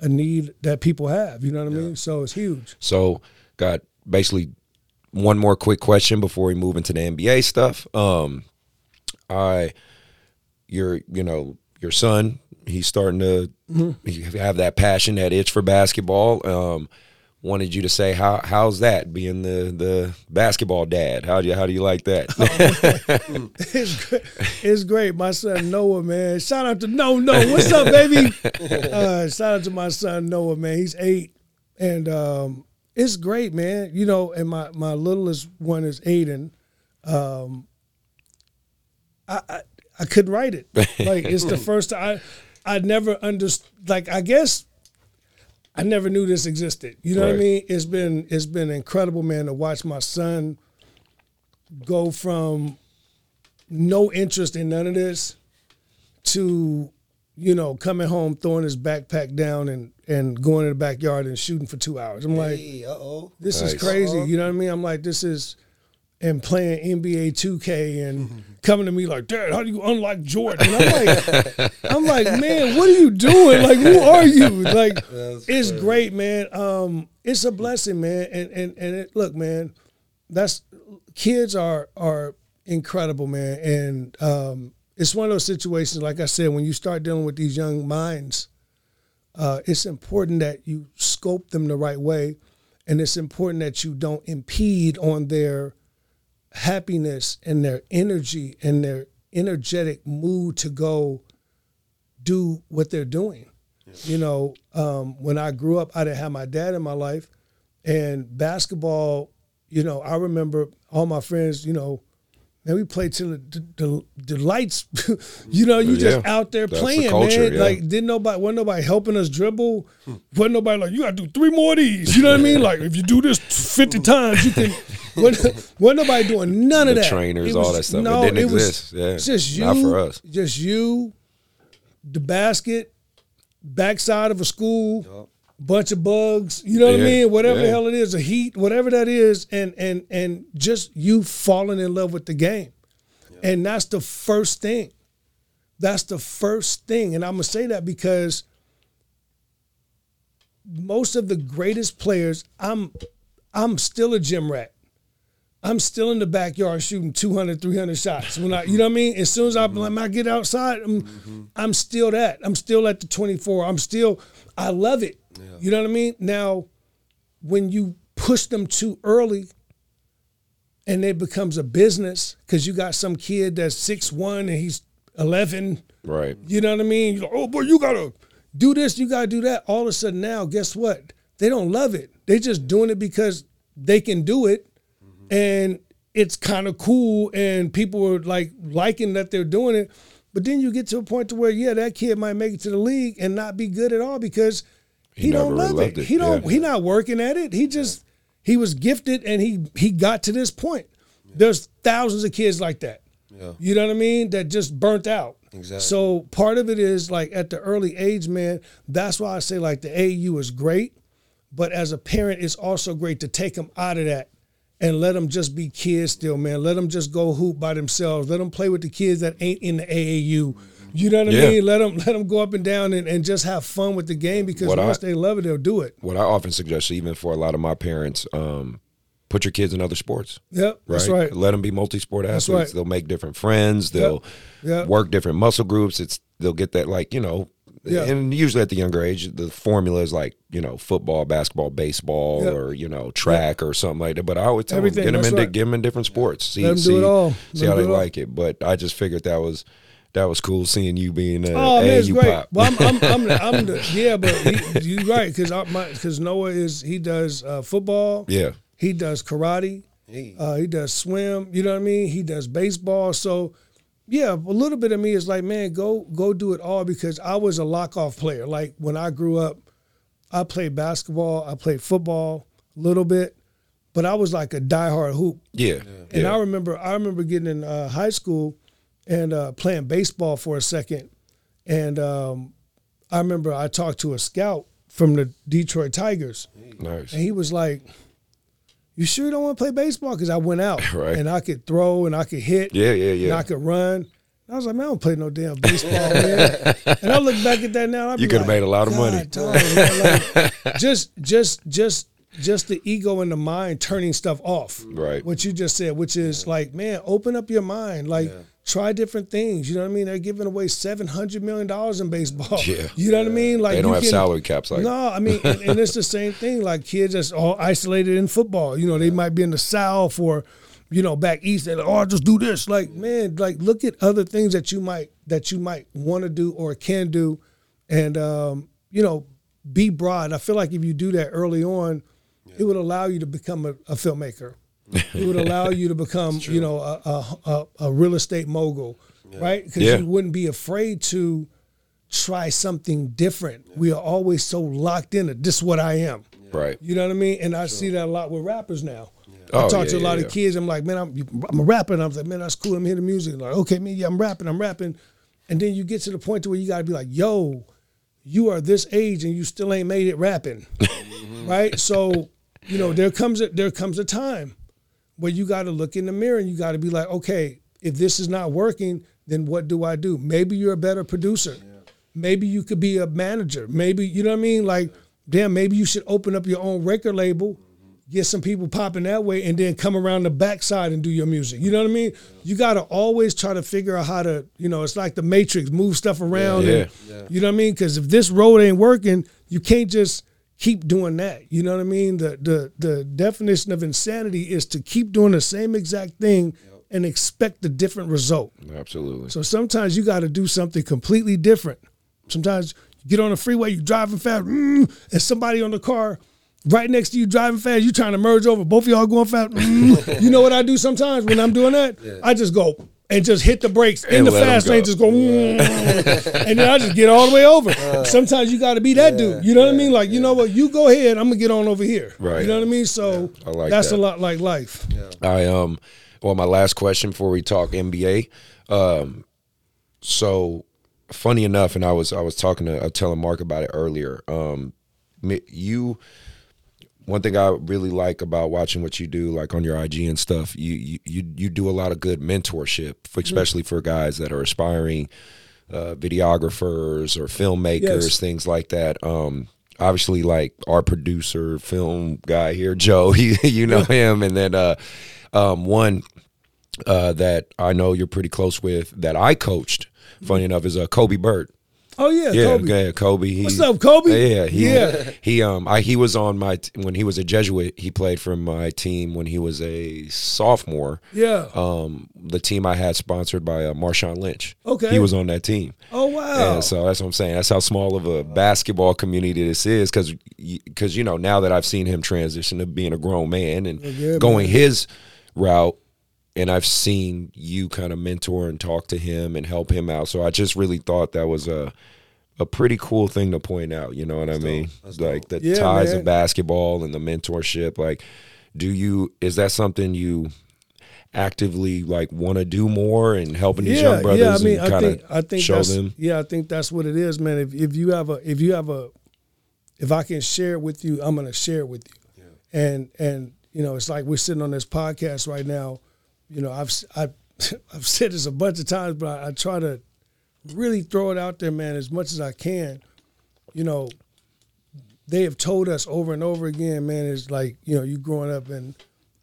a need that people have. You know what I mean? So it's huge. So, got basically one more quick question before we move into the NBA stuff. Um, I, your, you know, your son, he's starting to he have that passion, that itch for basketball. Um, wanted you to say how how's that being the the basketball dad? How do you how do you like that? It's great. It's great. My son Noah, man. Shout out to No No. What's up, baby? Uh, shout out to my son Noah, man. He's eight, and um, it's great, man. You know, and my my littlest one is Aiden. Um, I, I I couldn't write it. Like it's the first time I I never understood. Like I guess I never knew this existed. You know what I mean? It's been it's been incredible, man, to watch my son go from no interest in none of this to you know coming home throwing his backpack down and and going in the backyard and shooting for two hours i'm like Hey, uh oh. this Nice. is crazy you know what i mean i'm like this is and playing nba 2k and coming to me like dad how do you unlock jordan? And i'm like i'm like man what are you doing? Like who are you? Like it's great man. Um it's a blessing man. And and and it, look man that's kids are are incredible, man. And um, it's one of those situations, like I said, when you start dealing with these young minds, uh, it's important that you scope them the right way, and it's important that you don't impede on their happiness and their energy and their energetic mood to go do what they're doing. You know, um, when I grew up, I didn't have my dad in my life, and basketball. You know, I remember all my friends. You know, man, we played till the, the, the lights. you know, you just out there That's the playing, culture, man. yeah. Like, didn't nobody, wasn't nobody helping us dribble. wasn't nobody like, you got to do three more of these. You know what I mean? Like, if you do this fifty times, you can. wasn't, wasn't nobody doing none of that. trainers, It all that stuff. It didn't was exist. Yeah. just you. Not for us. Just you, the basket, backside of a school, bunch of bugs. You know what I mean? Whatever the hell it is, the heat, whatever that is, and and and just you falling in love with the game, and that's the first thing. That's the first thing, and I'm gonna say that because most of the greatest players, I'm I'm still a gym rat. I'm still in the backyard shooting 200, 300 shots. When I, you know what I mean? As soon as I, mm-hmm. when I get outside, I'm, mm-hmm. I'm still that. I'm still at the 24. I'm still, I love it. You know what I mean? Now, when you push them too early and it becomes a business because you got some kid that's six one and he's 11, Right. you know what I mean? Like, oh boy, you gotta do this, you gotta do that. All of a sudden now, guess what? They don't love it. They're just doing it because they can do it, and it's kind of cool, and people are like liking that they're doing it. But then you get to a point to where, yeah, that kid might make it to the league and not be good at all because he, He don't love it. it, He don't. yeah. He not working at it. He just he was gifted and he he got to this point. There's thousands of kids like that. You know what I mean? That just burnt out. Exactly. So part of it is like at the early age, man. That's why I say like the AU is great, but as a parent, it's also great to take them out of that and let them just be kids still, man. Let them just go hoop by themselves. Let them play with the kids that ain't in the AAU. You know what I Yeah. mean? Let them let them go up and down and, and just have fun with the game because What I- once they love it, they'll do it. What I often suggest, even for a lot of my parents, um, put your kids in other sports. Yep, that's right. Let them be multi-sport athletes. right. They'll make different friends. They'll Yep. work different muscle groups. It's they'll get that like you know. Yeah. And usually at the younger age, the formula is like you know football, basketball, baseball, Yep. or you know track or something like that. But I always tell Everything, them get them that's into right. get them in different sports. See, Let 'em do see, it all. see Let how 'em they do it all. like it. But I just figured that was that was cool seeing you being a Oh man, it's great. pop. Well, I'm, I'm, I'm, the, I'm the yeah, but he, you're right because because Noah is he does uh, football. yeah, He does karate. Uh, he does swim. You know what I mean? He does baseball. So, yeah, a little bit of me is like, man, go go do it all because I was a lock off player. Like when I grew up, I played basketball. I played football a little bit, but I was like a diehard hoop. yeah, And yeah. I remember, I remember getting in uh, high school and uh, playing baseball for a second. And um, I remember I talked to a scout from the Detroit Tigers, nice. and he was like, "You sure you don't want to play baseball?" Because I went out Right. and I could throw and I could hit, Yeah, yeah, yeah. and yeah. I could run. I was like, man, I don't play no damn baseball, man. and I look back at that now. I'd You coulda like, made a lot of money. "God, like, just, just, just, just the ego and the mind turning stuff off. Right. What you just said, which is like, man, open up your mind. Like, try different things. You know what I mean? They're giving away seven hundred million dollars in baseball. Yeah. You know what I mean? Like, They don't you have can- salary caps like no, I mean, and, and it's the same thing. Like kids that's all isolated in football. You know, they might be in the South or, you know, back east. They're like, oh, I'll just do this. Like, man, like look at other things that you might that you might want to do or can do, and um, you know, be broad. I feel like if you do that early on, it would allow you to become a, a filmmaker. it would allow you to become, you know, a, a, a, a real estate mogul, right? Because Yeah. you wouldn't be afraid to try something different. We are always so locked in it. This is what I am. right. You know what I mean? And I see that a lot with rappers now. I Oh, talk yeah, to a lot yeah, of yeah. kids. I'm like, man, I'm, I'm a rapper. And I'm like, man, that's cool. I'm hearing the music. Like, okay, man, yeah, I'm rapping. I'm rapping. And then you get to the point to where you got to be like, yo, you are this age and you still ain't made it rapping, right? So, you know, there comes a, there comes a time where you got to look in the mirror and you got to be like, okay, if this is not working, then what do I do? Maybe you're a better producer. Maybe you could be a manager. Maybe you know what I mean. Like, damn, maybe you should open up your own record label, get some people popping that way, and then come around the backside and do your music. You know what I mean? You got to always try to figure out how to, you know, it's like the Matrix, move stuff around. Yeah. and- You know what I mean? Because if this road ain't working, you can't just keep doing that. You know what I mean? The the the definition of insanity is to keep doing the same exact thing and expect a different result. Absolutely. So sometimes you got to do something completely different. Sometimes you get on the freeway, you're driving fast, mm, and somebody on the car right next to you driving fast, you trying to merge over, both of y'all going fast. mm. You know what I do sometimes when I'm doing that? I just go and just hit the brakes in And the fast go. lane, just go, mm, and then I just get all the way over. Sometimes you got to be that dude. You know what I mean? Like, you know what? You go ahead. I'm gonna get on over here. Right. You know what I mean? So I like that's that. a lot like life. I um well my last question before we talk NBA. Um so funny enough and I was I was talking to I was telling Mark about it earlier. Um you one thing I really like about watching what you do like on your IG and stuff, you you you, you do a lot of good mentorship, for, especially for guys that are aspiring uh, videographers or filmmakers, Yes. things like that. Um, obviously, like our producer, film guy here, Joe, he, you know him, and then uh, um, one uh, that I know you're pretty close with that I coached. Funny enough, is uh, Kobe Bird. Oh yeah, Yeah, Kobe. yeah, Kobe. He, What's up, Kobe? Yeah, he, Yeah. He um, I, he was on my t- when he was a Jesuit. He played for my team when he was a sophomore. Yeah. Um, the team I had sponsored by uh, Marshawn Lynch. Okay. he was on that team. oh wow. And so that's what I'm saying. That's how small of a basketball community this is, because because you know now that I've seen him transition to being a grown man and yeah, going his route, and I've seen you kind of mentor and talk to him and help him out. So I just really thought that was a a pretty cool thing to point out. You know what I mean? Like the Yeah, ties man. of basketball and the mentorship. Like, do you is that something you? actively like want to do more and helping these young brothers Yeah, I mean, and I kind think of I think show that's them yeah, I think that's what it is, man. If if you have a if you have a if I can share it with you, I'm gonna share it with you. And and you know, it's like we're sitting on this podcast right now. You know, I've s- I, I've said this a bunch of times, but I, I try to really throw it out there, man, as much as I can. You know, they have told us over and over again, man, it's like, you know, you growing up and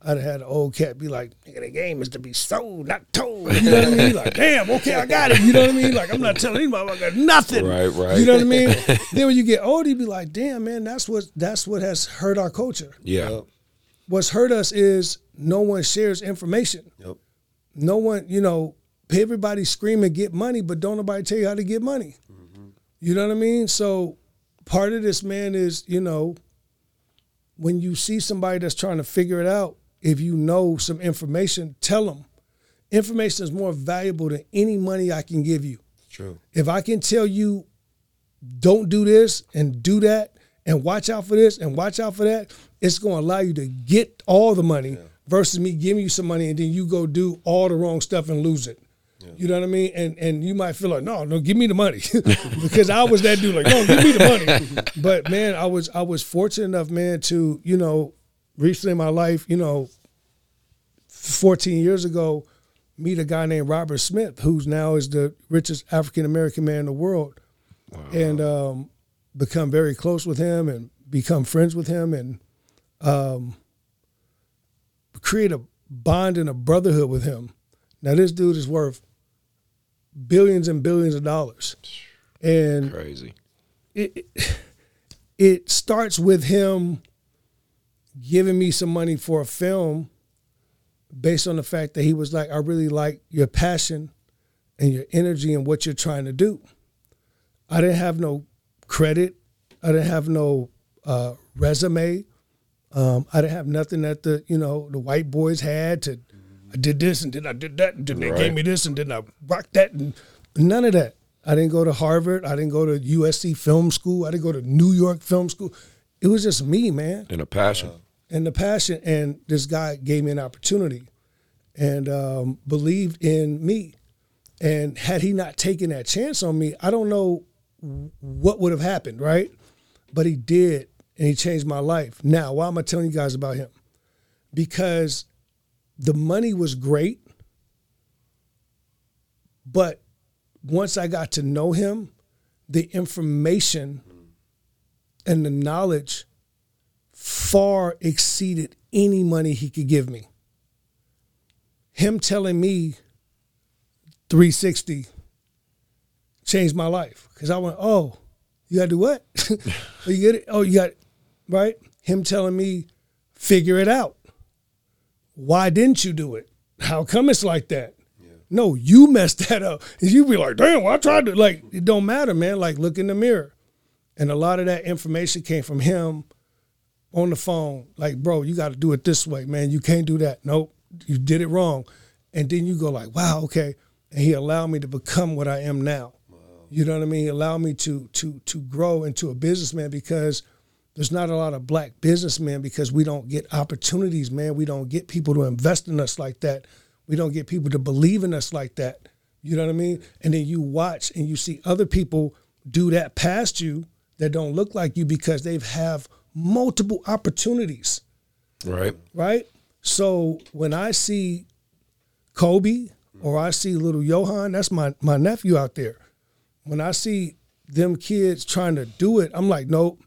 I'd have had an old cat be like, nigga, the game is to be sold, not told. You know what I mean? Like, damn, okay, I got it. You know what I mean? Like, I'm not telling anybody I got nothing. Right, right. You know what I mean? then when you get older, you be like, damn, man, that's what that's what has hurt our culture. yeah What's hurt us is no one shares information. Yep. No one, you know, everybody scream and get money, but don't nobody tell you how to get money. Mm-hmm. You know what I mean? So part of this, man, is, you know, when you see somebody that's trying to figure it out, if you know some information, tell them. Information is more valuable than any money I can give you. True. If I can tell you, don't do this and do that, and watch out for this and watch out for that, it's going to allow you to get all the money versus me giving you some money and then you go do all the wrong stuff and lose it. You know what I mean? And and you might feel like, no, no, give me the money, because I was that dude. Like, no, give me the money. but man, I was I was fortunate enough, man, to you know, recently in my life, you know, 14 years ago, meet a guy named Robert Smith, who's now is the richest African American man in the world, and um, become very close with him and become friends with him and um, create a bond and a brotherhood with him. Now this dude is worth billions and billions of dollars, and Crazy. it it starts with him giving me some money for a film based on the fact that he was like, I really like your passion and your energy and what you're trying to do. I didn't have no credit. I didn't have no uh, resume. Um, I didn't have nothing that the you know the white boys had to. I did this and then I did that and then they gave me this and then I rocked that and none of that. I didn't go to Harvard. I didn't go to USC Film School. I didn't go to New York Film School. It was just me, man And a passion. and the passion. And this guy gave me an opportunity and um, believed in me. And had he not taken that chance on me, I don't know what would have happened, right? But he did, and he changed my life. Now, why am I telling you guys about him? Because the money was great, but once I got to know him, the information and the knowledge far exceeded any money he could give me. Him telling me 360 changed my life because I went, oh, you got to do what? you get it? Oh, you got right? Him telling me, figure it out. Why didn't you do it? How come it's like that? No, you messed that up. And you be like, damn, well, I tried to. Like, it don't matter, man. Like, look in the mirror. And a lot of that information came from him on the phone. Like, bro, you got to do it this way, man. You can't do that. Nope, you did it wrong. And then you go like, wow, okay. And he allowed me to become what I am now. You know what I mean? He allowed me to to to grow into a businessman because there's not a lot of black businessmen because we don't get opportunities, man. We don't get people to invest in us like that. We don't get people to believe in us like that. You know what I mean? And then you watch and you see other people do that past you that don't look like you because they've have multiple opportunities, Right. right? So when I see Kobe or I see little Johan, that's my my nephew out there. When I see them kids trying to do it, I'm like, nope,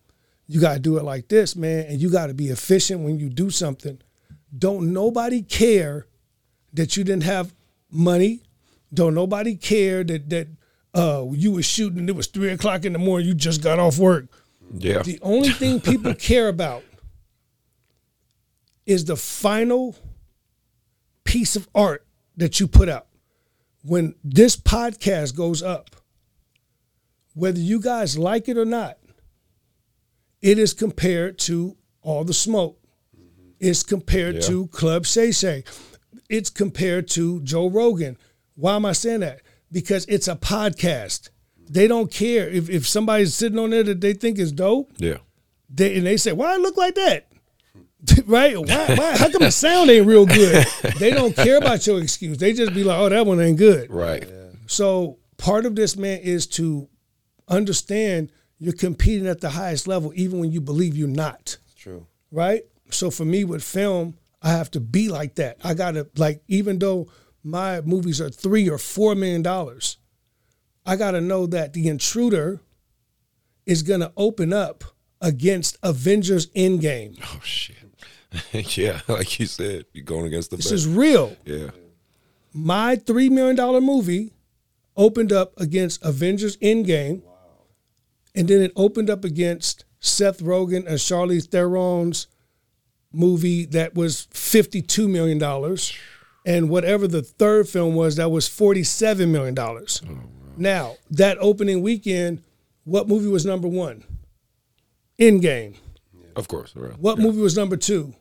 you got to do it like this, man, and you got to be efficient when you do something. Don't nobody care that you didn't have money. Don't nobody care that that uh, you were shooting it was three o'clock in the morning. You just got off work. Yeah. The only thing people care about is the final piece of art that you put out. When this podcast goes up, whether you guys like it or not, it is compared to all the smoke. Mm-hmm. It's compared Yeah. to Club Shay Shay. It's compared to Joe Rogan. Why am I saying that? Because it's a podcast. They don't care if, if somebody's sitting on there that they think is dope Yeah. they, and they say, "Why I look like that?" right? Why, why? How come the sound ain't real good? They don't care about your excuse. They just be like, "Oh, that one ain't good." Right. So part of this, man, is to understand you're competing at the highest level, even when you believe you're not. True. Right? So for me with film, I have to be like that. I gotta like, even though my movies are three or four million dollars, I gotta know that the intruder is gonna open up against Avengers Endgame. Oh shit. yeah, like you said, you're going against the This best. is real. yeah. My three million dollar movie opened up against Avengers Endgame, and then it opened up against Seth Rogen and Charlize Theron's movie that was fifty two million dollars, and whatever the third film was that was forty seven million dollars. Oh, now that opening weekend, what movie was number one? Endgame. Of course. Right. What movie was number two?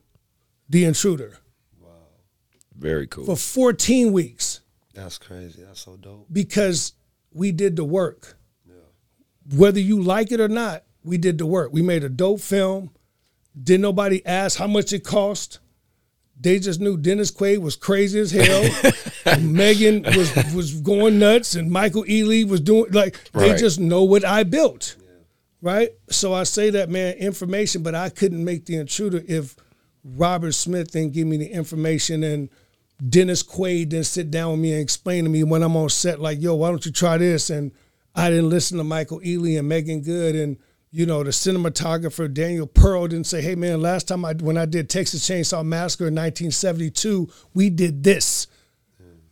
The Intruder. Wow. Very cool. For fourteen weeks. That's crazy. That's so dope. because we did the work. Whether you like it or not, we did the work. We made a dope film. Didn't nobody ask how much it cost. They just knew Dennis Quaid was crazy as hell. Meagan was was going nuts, and Michael Ealy was doing like they just know what I built, right? So I say that man, information, but I couldn't make the intruder if Robert Smith didn't give me the information and Dennis Quaid didn't sit down with me and explain to me when I'm on set, like, yo, why don't you try this? And I didn't listen to Michael Ealy and Meagan Good and you know the cinematographer Daniel Pearl didn't say, hey man, last time I when I did Texas Chainsaw Massacre in 1972, we did this.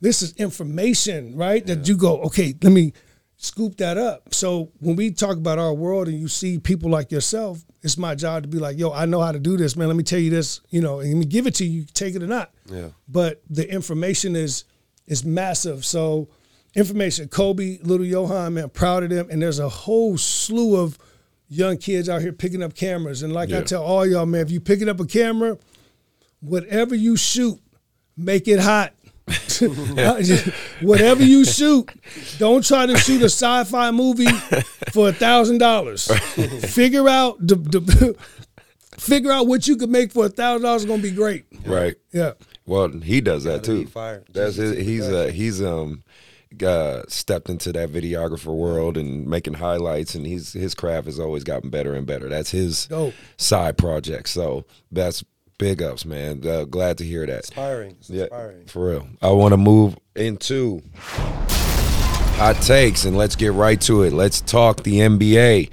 This is information, right? That you go, okay, let me scoop that up. So when we talk about our world and you see people like yourself, it's my job to be like, yo, I know how to do this, man. Let me tell you this, you know, and let me give it to you, you take it or not. Yeah. But the information is is massive. So information, Kobe, little Johan, man, proud of them. And there's a whole slew of young kids out here picking up cameras. And like I tell all y'all, man, if you picking up a camera, whatever you shoot, make it hot. Whatever you shoot, don't try to shoot a sci-fi movie for a thousand dollars. Figure out the, the figure out what you could make for a thousand dollars. Going to be great. Right. Yeah. Well, he does that too. fired. That's his, he's Christ. uh, he's um uh, stepped into that videographer world and making highlights, and he's his craft has always gotten better and better. That's his Dope. side project. So that's big ups, man. Uh, glad to hear that. Inspiring. It's Yeah, inspiring. for real. I want to move into hot takes and let's get right to it. Let's talk the NBA.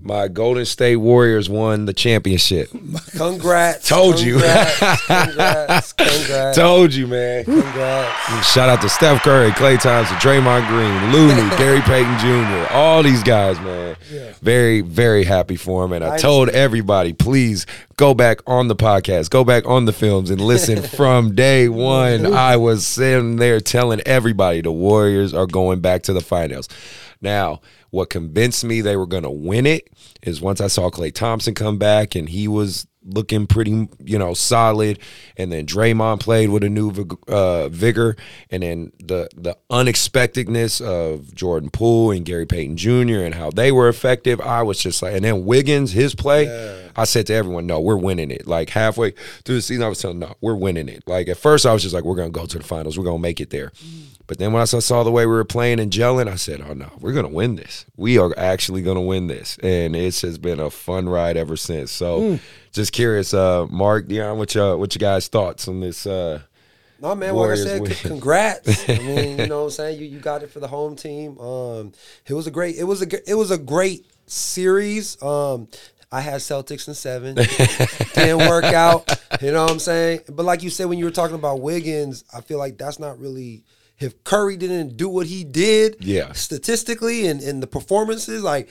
My Golden State Warriors won the championship. Congrats. Told you. Congrats. Congrats. Told you, man. Congrats. Shout out to Steph Curry, Klay Thompson, Draymond Green, Looney, Gary Payton Jr., all these guys, man. Yeah. Very, very happy for him. And I Nice. told everybody, please go back on the podcast, go back on the films and listen from day one. I was sitting there telling everybody the Warriors are going back to the finals. Now, what convinced me they were going to win it is once I saw Klay Thompson come back and he was looking pretty, you know, solid. And then Draymond played with a new uh, vigor, and then the the unexpectedness of Jordan Poole and Gary Payton Jr. and how they were effective. I was just like, and then Wiggins, his play. I said to everyone, "No, we're winning it." Like halfway through the season, I was telling, "No, we're winning it." Like at first, I was just like, "We're gonna go to the finals. We're gonna make it there." But then when I saw, the way we were playing and gelling, I said, "Oh no, we're gonna win this. We are actually gonna win this." And it's just been a fun ride ever since. So, just curious, uh, Mark, Deon, what your what you guys thoughts on this? Uh, No man, Warriors like I said, win. congrats. I mean, you know what I'm saying? You you got it for the home team. Um it was a great it was a it was a great series. Um I had Celtics in 7. Didn't work out, you know what I'm saying? But like you said when you were talking about Wiggins, I feel like that's not really if Curry didn't do what he did, Yeah. statistically and, and the performances, like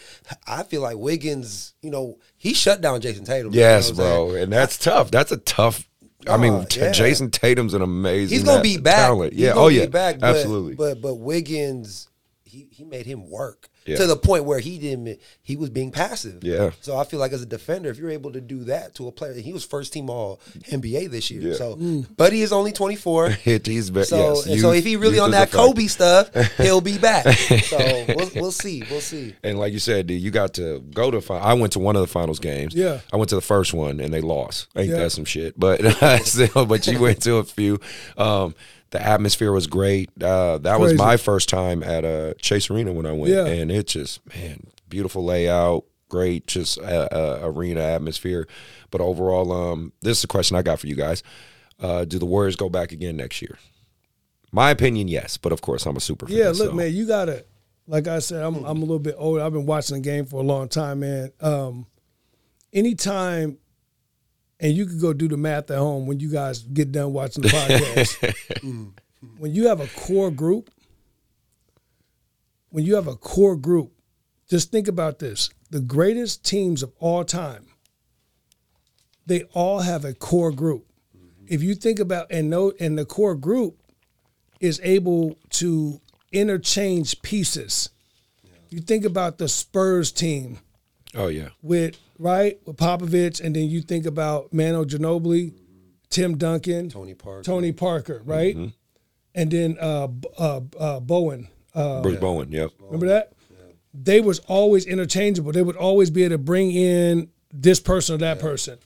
I feel like Wiggins, you know, he shut down Jayson Tatum. you know yes, saying? bro, and that's tough. That's a tough. I mean, Oh, T- yeah. Jayson Tatum's an amazing. He's gonna be back. Talent. Yeah. Oh be yeah. back, but, Absolutely. But but Wiggins, he he made him work Yeah. to the point where he didn't. He was being passive. Yeah. So I feel like as a defender, if you're able to do that to a player, he was first team All NBA this year. Yeah. So, but he is only 24. Hit these. Be- So, yes, and so if he really on that a factor. Kobe stuff, he'll be back. So we'll, we'll see. We'll see. And like you said, dude, you got to go to. Fi- I went to one of the finals games. Yeah. I went to the first one and they lost. Ain't Yeah. that some shit? But but you went to a few. Um, the atmosphere was great. Uh, that was my first time at uh, Chase Arena when I went, Yeah. and it just man, beautiful layout, great, just uh, uh, arena atmosphere. But overall, um, this is a question I got for you guys: uh, Do the Warriors go back again next year? My opinion, yes, but of course, I'm a super fan. Yeah, look, so- man, you gotta. Like I said, I'm I'm a little bit older. I've been watching the game for a long time, man. Um, anytime, and you could go do the math at home when you guys get done watching the podcast. Mm-hmm. when you have a core group, when you have a core group, just think about this: the greatest teams of all time. They all have a core group. Mm-hmm. If you think about and know, and the core group is able to interchange pieces. You think about the Spurs team Oh yeah, with right with Popovich, and then you think about Manu Ginobili, Tim Duncan, Tony Parker. Tony Parker, right, and then uh, uh, uh, Bowen. Uh, Bruce Bowen. Yep. remember that? They was always interchangeable. They would always be able to bring in this person or that person.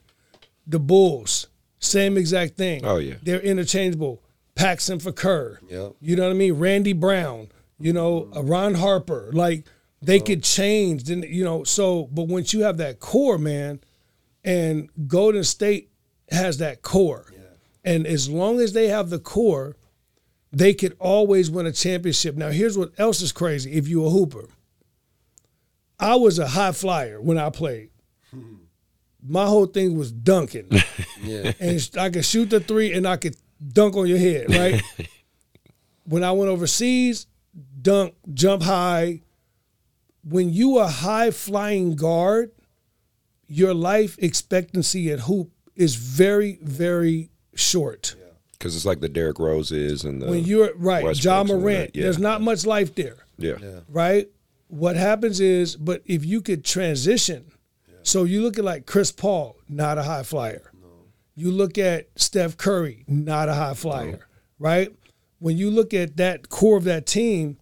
The Bulls, same exact thing. Oh, yeah. they're interchangeable. Paxson for Kerr. Yep. You know what I mean? Randy Brown. You know, uh, Ron Harper. Like they could change. Then you know. So, but once you have that core, man, and Golden State has that core, and as long as they have the core, they could always win a championship. Now, here's what else is crazy: if you're a hooper, I was a high flyer when I played. My whole thing was dunking, Yeah. and I could shoot the three, and I could dunk on your head, right? when I went overseas, dunk, jump high. When you a high flying guard, your life expectancy at hoop is very, very short. Because it's like the Derrick Roses and the When you're right, Westbrooks John and Morant, yeah. there's not much life there, yeah. right? What happens is, but if you could transition, so you look at like Chris Paul, not a high flyer. You look at Steph Curry, not a high flyer, right? When you look at that core of that team,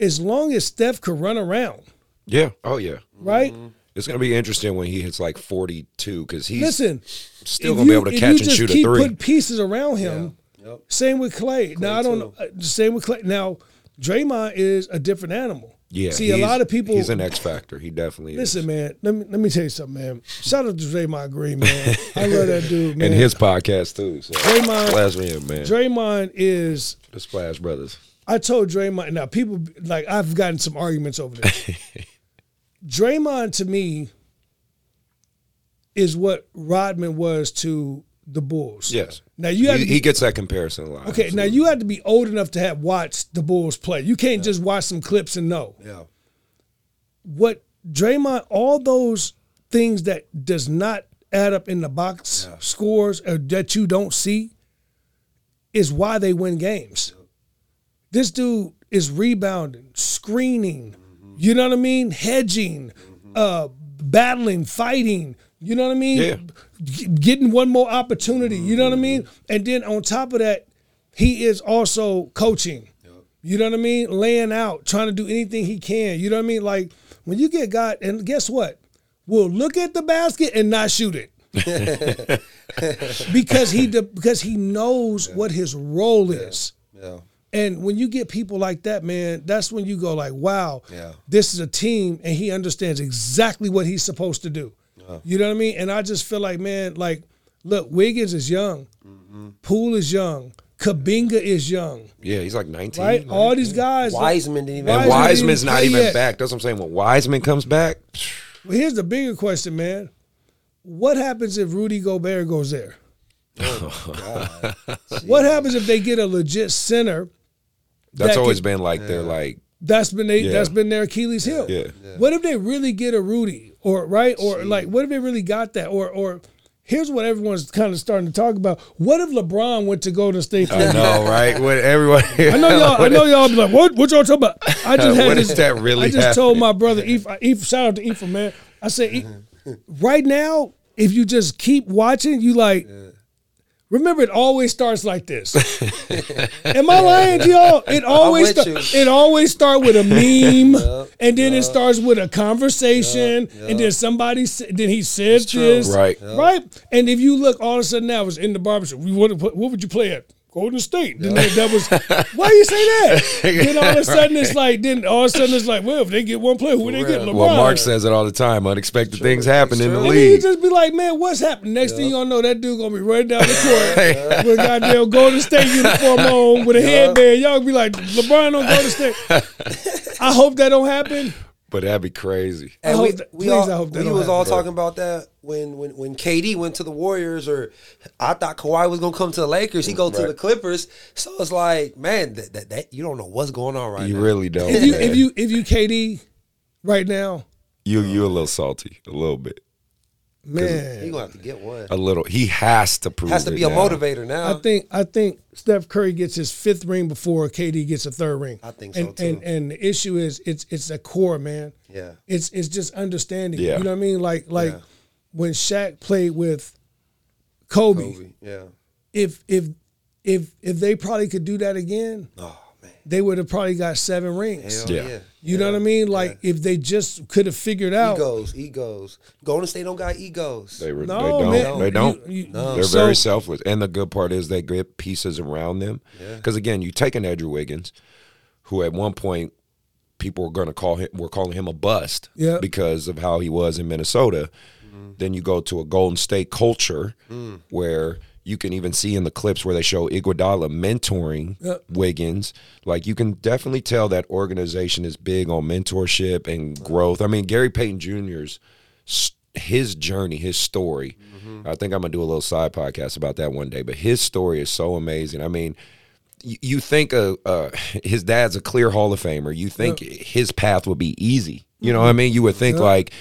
as long as Steph could run around, yeah, oh yeah. right? It's gonna be interesting when he hits like 42 because he's Listen, still gonna be able to if catch you and just shoot a three. Put pieces around him. Yep. Same with Klay. now I don't too. know. uh, Same with Klay. Now Draymond is a different animal. yeah, See, a lot of people. He's an X factor. He definitely Listen, is. man. Let me let me tell you something, man. Shout out to Draymond Green, man. I love that dude, man. And his podcast too. So Draymond- Splash man. Draymond is. the Splash Brothers. I told Draymond. Now people like I've gotten some arguments over this. Draymond to me is what Rodman was to the Bulls. Yes. Now you have he, be- he gets that comparison a lot. Okay, now you have to be old enough to have watched the Bulls play. You can't just watch some clips and know. Yeah. What Draymond, all those things that does not add up in the box scores or that you don't see is why they win games. This dude is rebounding, screening, mm-hmm. you know what I mean? Hedging, mm-hmm. uh, battling, fighting, you know what I mean? Yeah. G- getting one more opportunity, you know what I mm-hmm. mean? And then on top of that, he is also coaching. You know what I mean? Laying out, trying to do anything he can. You know what I mean? Like when you get God, and guess what? We'll look at the basket and not shoot it. because he de- because he knows what his role is. Yeah. And when you get people like that, man, that's when you go like, wow, Yeah. this is a team and he understands exactly what he's supposed to do. You know what I mean? And I just feel like, man, like, look, Wiggins is young. Mm-hmm. Poole is young. Kuminga is young. Yeah, he's like 19. Right? All these guys. Wiseman didn't even. and Wiseman's didn't even yet. back. That's what I'm saying. When Wiseman comes back, Well, here's the bigger question, man. What happens if Rudy Gobert goes there? Oh, what happens if they get a legit center? That's that always could- been like they're like, That's been they, Yeah. that's been their Achilles heel. Yeah. What if they really get a Rudy or right or like what if they really got that or or here's what everyone's kind of starting to talk about. What if LeBron went to Golden State? I know, right? What everyone, I know y'all. I know y'all be like, what? What y'all talking about? I just had When this. does that really I just happen? told my brother, Ephraim, Ephraim, shout out to Ephraim, man. I said, right now, if you just keep watching, you like. Remember, it always starts like this. Am I lying to y'all? It always with start, it always start with a meme, and then it starts with a conversation, and then somebody sa- then he says this, Right. right? And if you look, all of a sudden now it's in the barbershop. We want to put, what would you play at? Golden State. Then that- that was why you say that? then all of a sudden it's like then all of a sudden it's like well if they get one player who they get LeBron. well, Mark says it all the time. Unexpected things happen in the true. And then you league. just be like, man, what's happening? Next thing you gonna know, that dude gonna be running down the court with a goddamn Golden State uniform on with a headband. Y'all be like, LeBron on Golden State. I hope that don't happen. But that'd be crazy. I And hope we, that- we please, all, I hope that we was all happen. talking about that when, when when KD went to the Warriors, or I thought Kawhi was gonna come to the Lakers. He go to the Clippers. So it's like, man, that, that, that you don't know what's going on right You now. You really don't. If you if you if you KD right now, you you a little salty, a little bit, Man, he gonna have to get one. a little. He has to prove. Has to it be a now. motivator now. I think I think Steph Curry gets his fifth ring before KD gets a third ring. I think so, and, too. And and the issue is it's it's a core, man. Yeah. It's it's just understanding. Yeah. You know what I mean? Like like Yeah. when Shaq played with Kobe, Kobe. Yeah. if if if if they probably could do that again, Oh man. They would have probably got seven rings. Hell Yeah. yeah. You know what I mean? Like if they just could have figured out. Egos, egos. Golden State don't got egos. They, re- No, they don't. man. They don't. You- you- They're So- very selfless. And the good part is they get pieces around them. Because again, you take an Andrew Wiggins, who at one point people were going to call him, were calling him a bust Yeah. because of how he was in Minnesota. Mm-hmm. Then you go to a Golden State culture mm. where you can even see in the clips where they show Iguodala mentoring. Wiggins. Like you can definitely tell that organization is big on mentorship and growth. I mean, Gary Payton Jr.'s his journey, his story. I think I'm gonna do a little side podcast about that one day. But his story is so amazing. I mean, you, you think uh, his dad's a clear Hall of Famer. You think his path would be easy. You know what I mean? You would think like,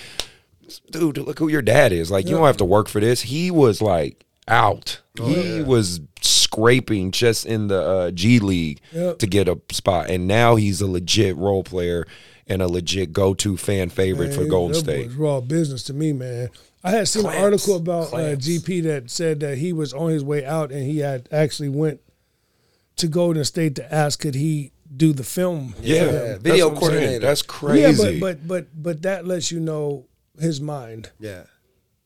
dude, look who your dad is. Like, you don't have to work for this. He was like out. he was scraping just in the uh, G League Yep. to get a spot, and now he's a legit role player and a legit go-to fan favorite for Golden that State. was raw business to me, man. I had seen Clamps. an article about uh, GP that said that he was on his way out and he had actually went to Golden State to ask could he do the film. Yeah, for them. that's video what coordinator. That's Yeah, crazy. but but but but that lets you know his mind. Yeah.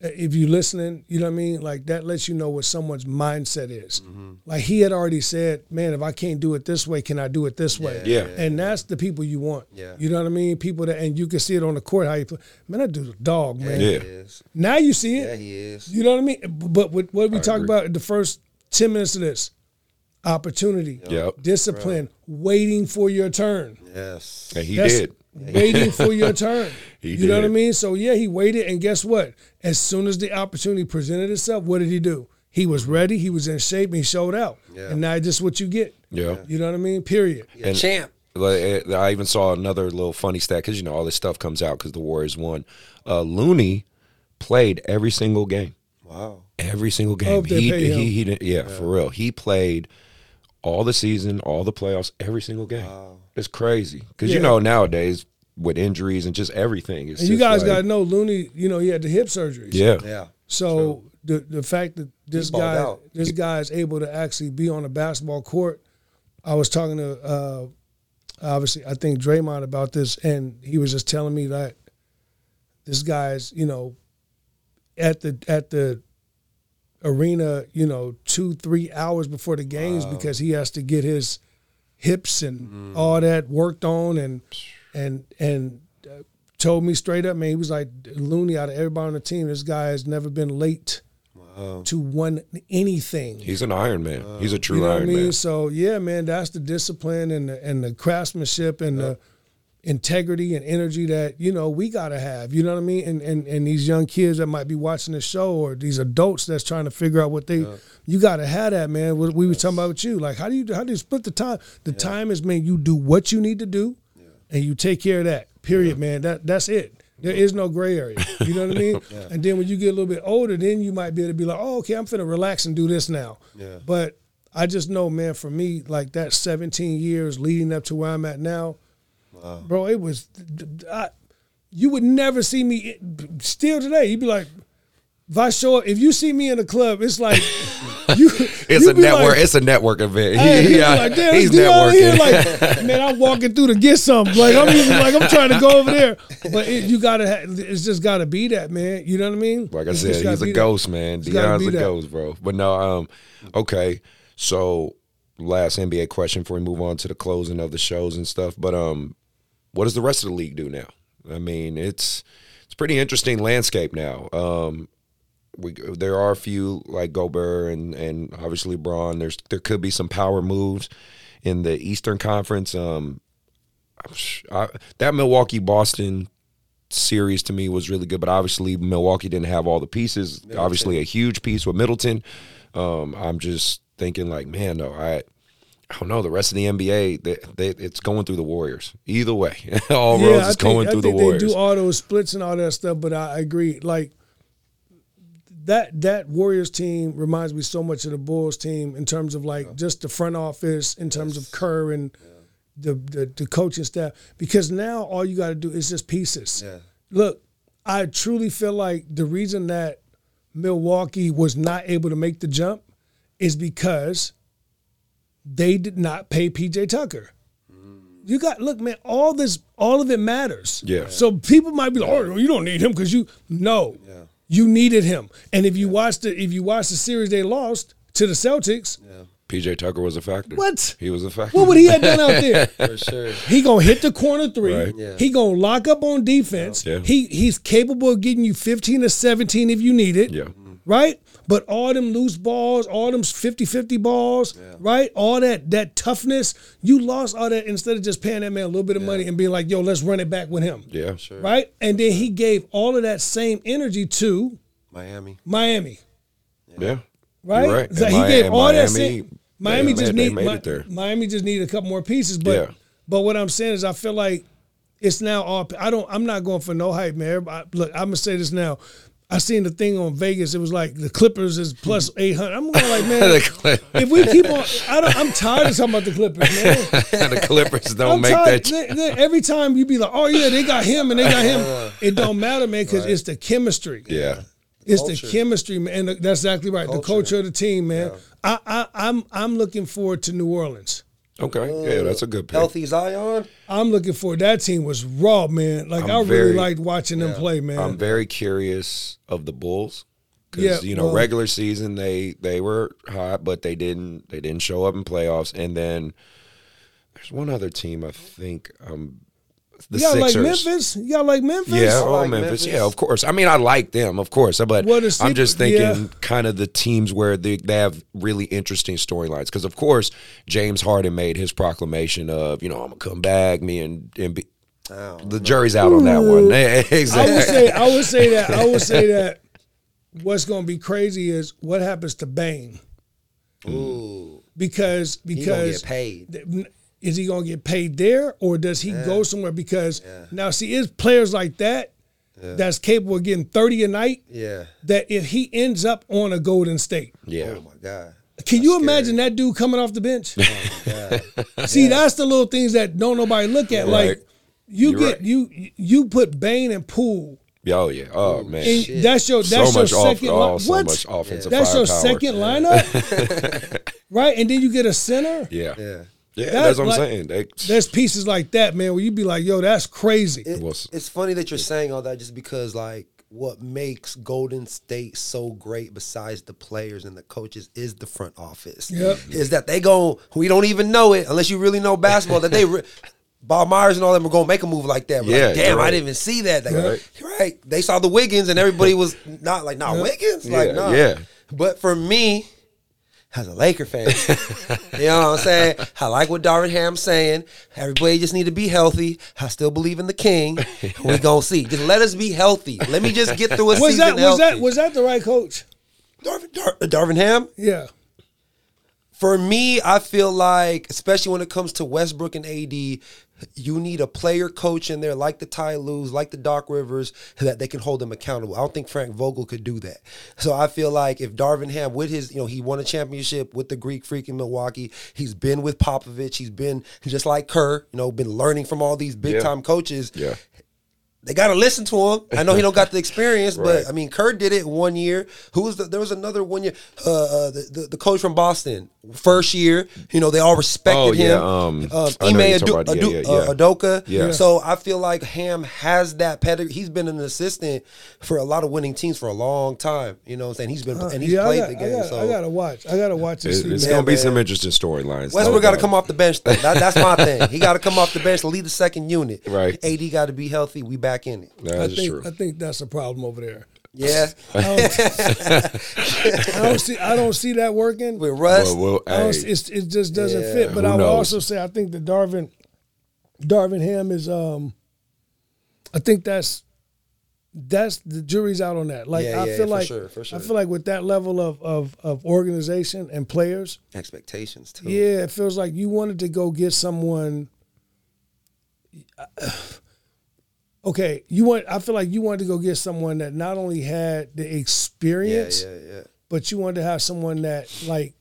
If you listening, you know what I mean. Like that lets you know what someone's mindset is. Mm-hmm. Like he had already said, "Man, if I can't do it this way, can I do it this way?" Yeah. and that's the people you want. Yeah. you know what I mean. People that, and you can see it on the court how you play. Man, that dude's a dog, man. Yeah. He is. Now you see it. Yeah, he is. You know what I mean? But what, what we talk agree. about the first 10 minutes of this opportunity, Yep. discipline, waiting for your turn. Yes. and he That's- did. Waiting for your turn. He you know what I mean? So, yeah, he waited. And guess what? As soon as the opportunity presented itself, what did he do? He was ready, he was in shape, and he showed out. Yeah. And now just what you get. Yeah. You know what I mean? Period. Yeah, champ. Like, I even saw another little funny stat because you know all this stuff comes out because the Warriors won. Uh, Looney played every single game, Wow. every single game. Hope they he, pay him. he he didn't. Yeah, for real. He played all the season, all the playoffs, every single game. Wow. It's crazy because you know nowadays with injuries and just everything. It's And you guys like- got to know Looney, you know, he had the hip surgeries. yeah, Yeah. So the the fact that this guy out. this guy is able to actually be on a basketball court, I was talking to uh, obviously I think Draymond about this, and he was just telling me that this guy's you know at the at the arena you know two three hours before the games because he has to get his hips and all that worked on and and and uh, told me straight up man he was like Looney out of everybody on the team this guy has never been late to one anything he's an Iron Man. he's a true you know what I Iron mean? Man. So yeah, man, that's the discipline and the, and the craftsmanship and the integrity and energy that you know we gotta have. You know what I mean? And and and these young kids that might be watching the show or these adults that's trying to figure out what they, you gotta have that, man. What we were talking about with you, like how do you how do you split the time? The time is man, you do what you need to do, and you take care of that. Period, man. That that's it. There is no gray area. You know what I mean? And then when you get a little bit older, then you might be able to be like, oh, okay, I'm finna relax and do this now. Yeah. But I just know, man, for me, like that 17 years leading up to where I'm at now, bro, it was, I, you would never see me, still today, you'd be like, if I show up, if you see me in a club, it's like, you, It's a network. Like, it's a network event. Hey, He- yeah, like, damn, he's networking. like, man, I'm walking through to get something. Like, I'm even like, I'm trying to go over there, but it, you gotta, it's just gotta be that, man. You know what I mean? Like I It's said, he's a be that. ghost, man. It's Deon's a that. ghost, bro. But no, um, okay. So last NBA question before we move on to the closing of the shows and stuff. But um, what does the rest of the league do now? I mean, it's it's pretty interesting landscape now. Um, we there are a few like Gobert and and obviously Braun. There's there could be some power moves in the Eastern Conference. Um, I, that Milwaukee Boston series to me was really good, but obviously Milwaukee didn't have all the pieces. Obviously, a huge piece with Middleton. Um, I'm just thinking like, man, no, I. I don't know. The rest of the NBA, they, they, it's going through the Warriors. Either way, all roads is going I through think the Warriors. They do all those splits and all that stuff, but I agree. Like that that Warriors team reminds me so much of the Bulls team in terms of like just the front office, in terms of Kerr and the, the the coaching staff. Because now all you got to do is just pieces. Yeah. Look, I truly feel like the reason that Milwaukee was not able to make the jump is because they did not pay PJ Tucker. Mm. You got look, man. All this, all of it matters. Yeah. So people might be like, "Oh, you don't need him because you no, you needed him." And if you watched it, if you watched the series they lost to the Celtics, PJ Tucker was a factor. What? He was a factor. what would he have done out there? For sure. He gonna hit the corner three. Right. Yeah. He gonna lock up on defense. Yeah. He he's capable of getting you fifteen or seventeen if you need it. Yeah. Right. But all them loose balls, all them 50-50 balls, right? All that that toughness, you lost all that instead of just paying that man a little bit of money and being like, yo, let's run it back with him. Yeah, sure. Right? And then he gave all of that same energy to Miami. Miami. Yeah. Right? You're right. So he Mi- gave and all that same Miami they just they need made Mi- it there. Miami just need a couple more pieces. But Yeah. but what I'm saying is I feel like it's now all I don't I'm not going for no hype, man. Everybody- look, I'm gonna say this now. I seen the thing on Vegas. It was like the Clippers is plus eight hundred. I'm going like, man, if we keep on, I don't, I'm tired of talking about the Clippers, man. the Clippers don't I'm make tired. that. they- they- every time you be like, oh yeah, they got him and they got him. It don't matter, man, because it's the chemistry. yeah. It's Culture. the chemistry, man. And that's exactly right. The culture of the team, man. I, I, I'm, I'm looking forward to New Orleans. Okay. Yeah, that's a good pick. Healthy Zion. I'm looking for that team was raw, man. Like I'm i really very- liked watching them play, man. I'm very curious of the Bulls. Because Yeah, you know, well- regular season they they were hot, but they didn't they didn't show up in playoffs. And then there's one other team I think um the you got like Memphis. You got like Memphis. Yeah, oh like Memphis. Memphis. Yeah, of course. I mean, I like them, of course. But Well, the I'm just thinking yeah. kind of the teams where they, they have really interesting storylines. Because of course, James Harden made his proclamation of, you know, I'm gonna come back. Me and, and be, the jury's out on that one. I would say, I would say that, I would say that. What's going to be crazy is what happens to Bane Ooh. because He gonna because get paid. th- is he going to get paid there or does he go somewhere? Because now, see, it's players like that that's capable of getting 30 a night Yeah. that if he ends up on a Golden State, yeah. Oh my God. can you imagine that dude coming off the bench? see, that's the little things that don't nobody look at. Right. Like you You're get right. you you put Bane and Poole. Oh yeah. Oh man. And that's your So that's your much off- second oh, line. so much offensive that's your firepower. second lineup, right? And then you get a center. Yeah. Yeah. Yeah. That, that's what I'm saying. They, There's pieces like that, man, where you be like, "Yo, that's crazy." It- Well, s- it's funny that you're saying all that just because like what makes Golden State so great besides the players and the coaches is the front office. Yep. Is that they go we don't even know it unless you really know basketball that they re- Bob Myers and all them are gonna make a move like that. We're Yeah, like, damn, right. I didn't even see that. Like, Right. right. They saw the Wiggins and everybody was not like, nah, Wiggins? Like, Yeah, nah. yeah. But for me, as a Laker fan, you know what I'm saying? I like what Darvin Ham's saying. Everybody just need to be healthy. I still believe in the king. we gonna see. Just let us be healthy. Let me just get through a Was season that was healthy. that was that the right coach? Darvin, Dar- Darvin Ham? Yeah. For me, I feel like, especially when it comes to Westbrook and AD, you need a player coach in there like the Ty Lues, like the Doc Rivers, that they can hold them accountable. I don't think Frank Vogel could do that. So I feel like if Darvin Ham, with his, you know, he won a championship with the Greek Freak in Milwaukee. He's been with Popovich. He's been just like Kerr, you know, been learning from all these big time coaches yeah. they got to listen to him. I know he don't got the experience, Right. but I mean, Kerr did it one year. Who was the, there was another one year? Uh, uh, the, the the coach from Boston, first year. You know, they all respected Oh, yeah, him. um, uh, I know Ime you're Adu- talking about- yeah, yeah, uh, yeah. Udoka. Yeah. So I feel like Ham has that pedigree. He's been an assistant for a lot of winning teams for a long time. You know, what I'm saying he's been and he's Uh, yeah, played got, the I, game. got, so I gotta watch. I gotta watch this. It- it's gonna be man. some interesting storylines. Westbrook got to come off the bench. Though. That, that's my thing. He got to come off the bench to lead the second unit. Right. AD got to be healthy. We back in it. I That is think true. I think that's a problem over there. Yeah. I don't see I don't see that working. With Russ. Well, well, hey, it's, it just doesn't Yeah. fit. But Who I would knows? also say I think that Darvin Darvin Ham is um I think that's that's the jury's out on that. Like Yeah, I yeah, feel for like sure, for sure. I feel like with that level of of of organization and players, expectations too. yeah, it feels like you wanted to go get someone. Okay, you want. I feel like you wanted to go get someone that not only had the yeah, experience, yeah, yeah. but you wanted to have someone that like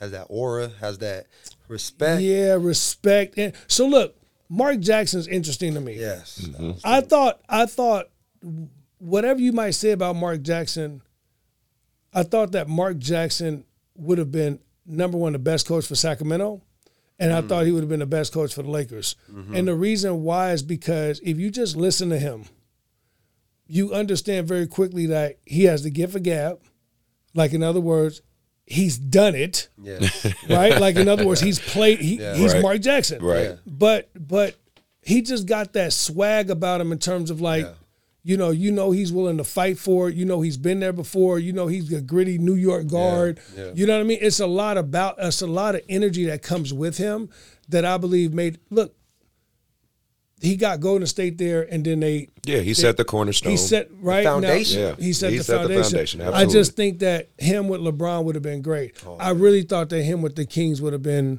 Has that aura, has that respect. yeah respect. And so look, Mark Jackson's interesting to me. Yes. Mm-hmm. I thought I thought whatever you might say about Mark Jackson, I thought that Mark Jackson would have been number one, the best coach for Sacramento. And I hmm. thought he would have been the best coach for the Lakers. Mm-hmm. And the reason why is because if you just listen to him, you understand very quickly that he has the gift of gab. Like in other words, he's done it, right? like in other words, he's played. He, He's Right. Mark Jackson, Right. But but he just got that swag about him in terms of like, You know, you know he's willing to fight for it. You know he's been there before. You know he's a gritty New York guard. yeah. You know what I mean? It's a lot about it's a lot of energy that comes with him that I believe made look. He got Golden State there, and then they Yeah, he set the cornerstone. he set right foundation. Now, Yeah. he set, He the, set the foundation. foundation, I just think that him with LeBron would have been great. Oh, I really thought that him with the Kings would have been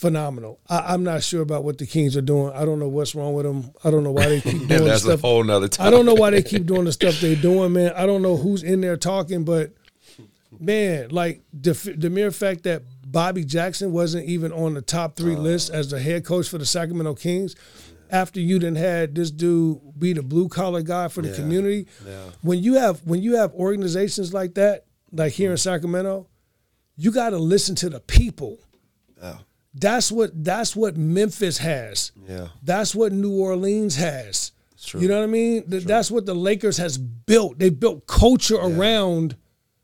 phenomenal. I, I'm not sure about what the Kings are doing. I don't know what's wrong with them. I don't know why they keep doing that's stuff. a whole nother time. I don't know why they keep doing the stuff they're doing, man. I don't know who's in there talking, but man, like the, the mere fact that Bobby Jackson wasn't even on the top three uh. list as the head coach for the Sacramento Kings. After you done had this dude be the blue collar guy for the community, when you have when you have organizations like that, like here in mm. Sacramento, you got to listen to the people. That's what that's what Memphis has. Yeah. That's what New Orleans has. You know what I mean? Th- That's what the Lakers has built. They built culture around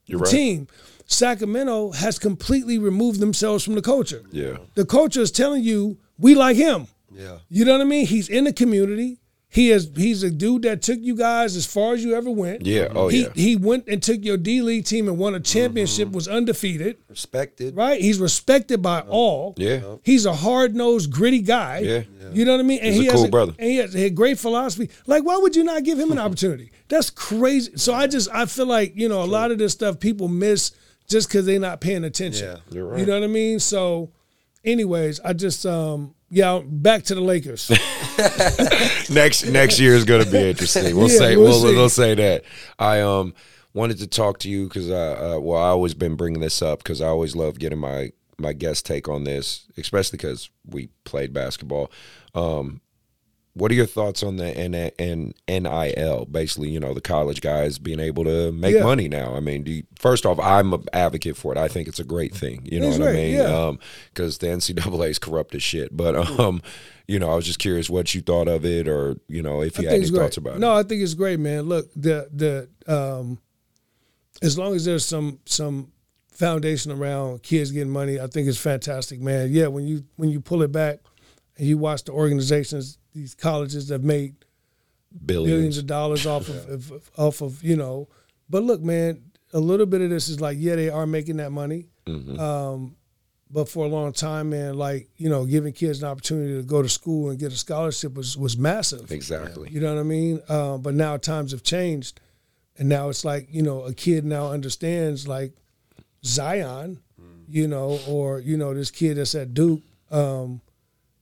You're the right. team. Sacramento has completely removed themselves from the culture. Yeah. The culture is telling you we like him. Yeah. You know what I mean? He's in the community. He is he's a dude that took you guys as far as you ever went. Yeah. Oh, he yeah. he went and took your D League team and won a championship, was undefeated. Respected. Right? He's respected by all. Yeah. He's a hard nosed, gritty guy. Yeah. You know what I mean? And He's a he has cool brother. And he has a great philosophy. Like, why would you not give him an opportunity? That's crazy. So I just I feel like, you know, a lot of this stuff people miss just because they're not paying attention. Yeah. You're right. You know what I mean? So anyways, I just um yeah, back to the Lakers. next next year is going to be interesting. We'll Yeah, say we'll we'll we'll say that. I um wanted to talk to you because I uh, well I always been bringing this up because I always love getting my my guest take on this, especially because we played basketball. Um, what are your thoughts on the N- N- NIL? Basically, you know, the college guys being able to make Yeah. money now. I mean, do you, first off, I'm an advocate for it. I think it's a great thing. You know It's what I great, mean? yeah. because the NCAA is corrupt as shit. But um, you know, I was just curious what you thought of it, or you know, if you I had any thoughts about no, it. No, I think it's great, man. Look, the the um, as long as there's some some foundation around kids getting money, I think it's fantastic, man. Yeah, when you when you pull it back and you watch the organizations, these colleges that have made Billions. billions of dollars off of, of off of you know. But look, man, a little bit of this is like, yeah, they are making that money. Mm-hmm. Um, but for a long time, man, like you know, giving kids an opportunity to go to school and get a scholarship was was massive. Exactly. You know what I mean? Uh, but now times have changed, and now it's like you know, a kid now understands like Zion, you know, or you know, this kid that's at Duke. Um,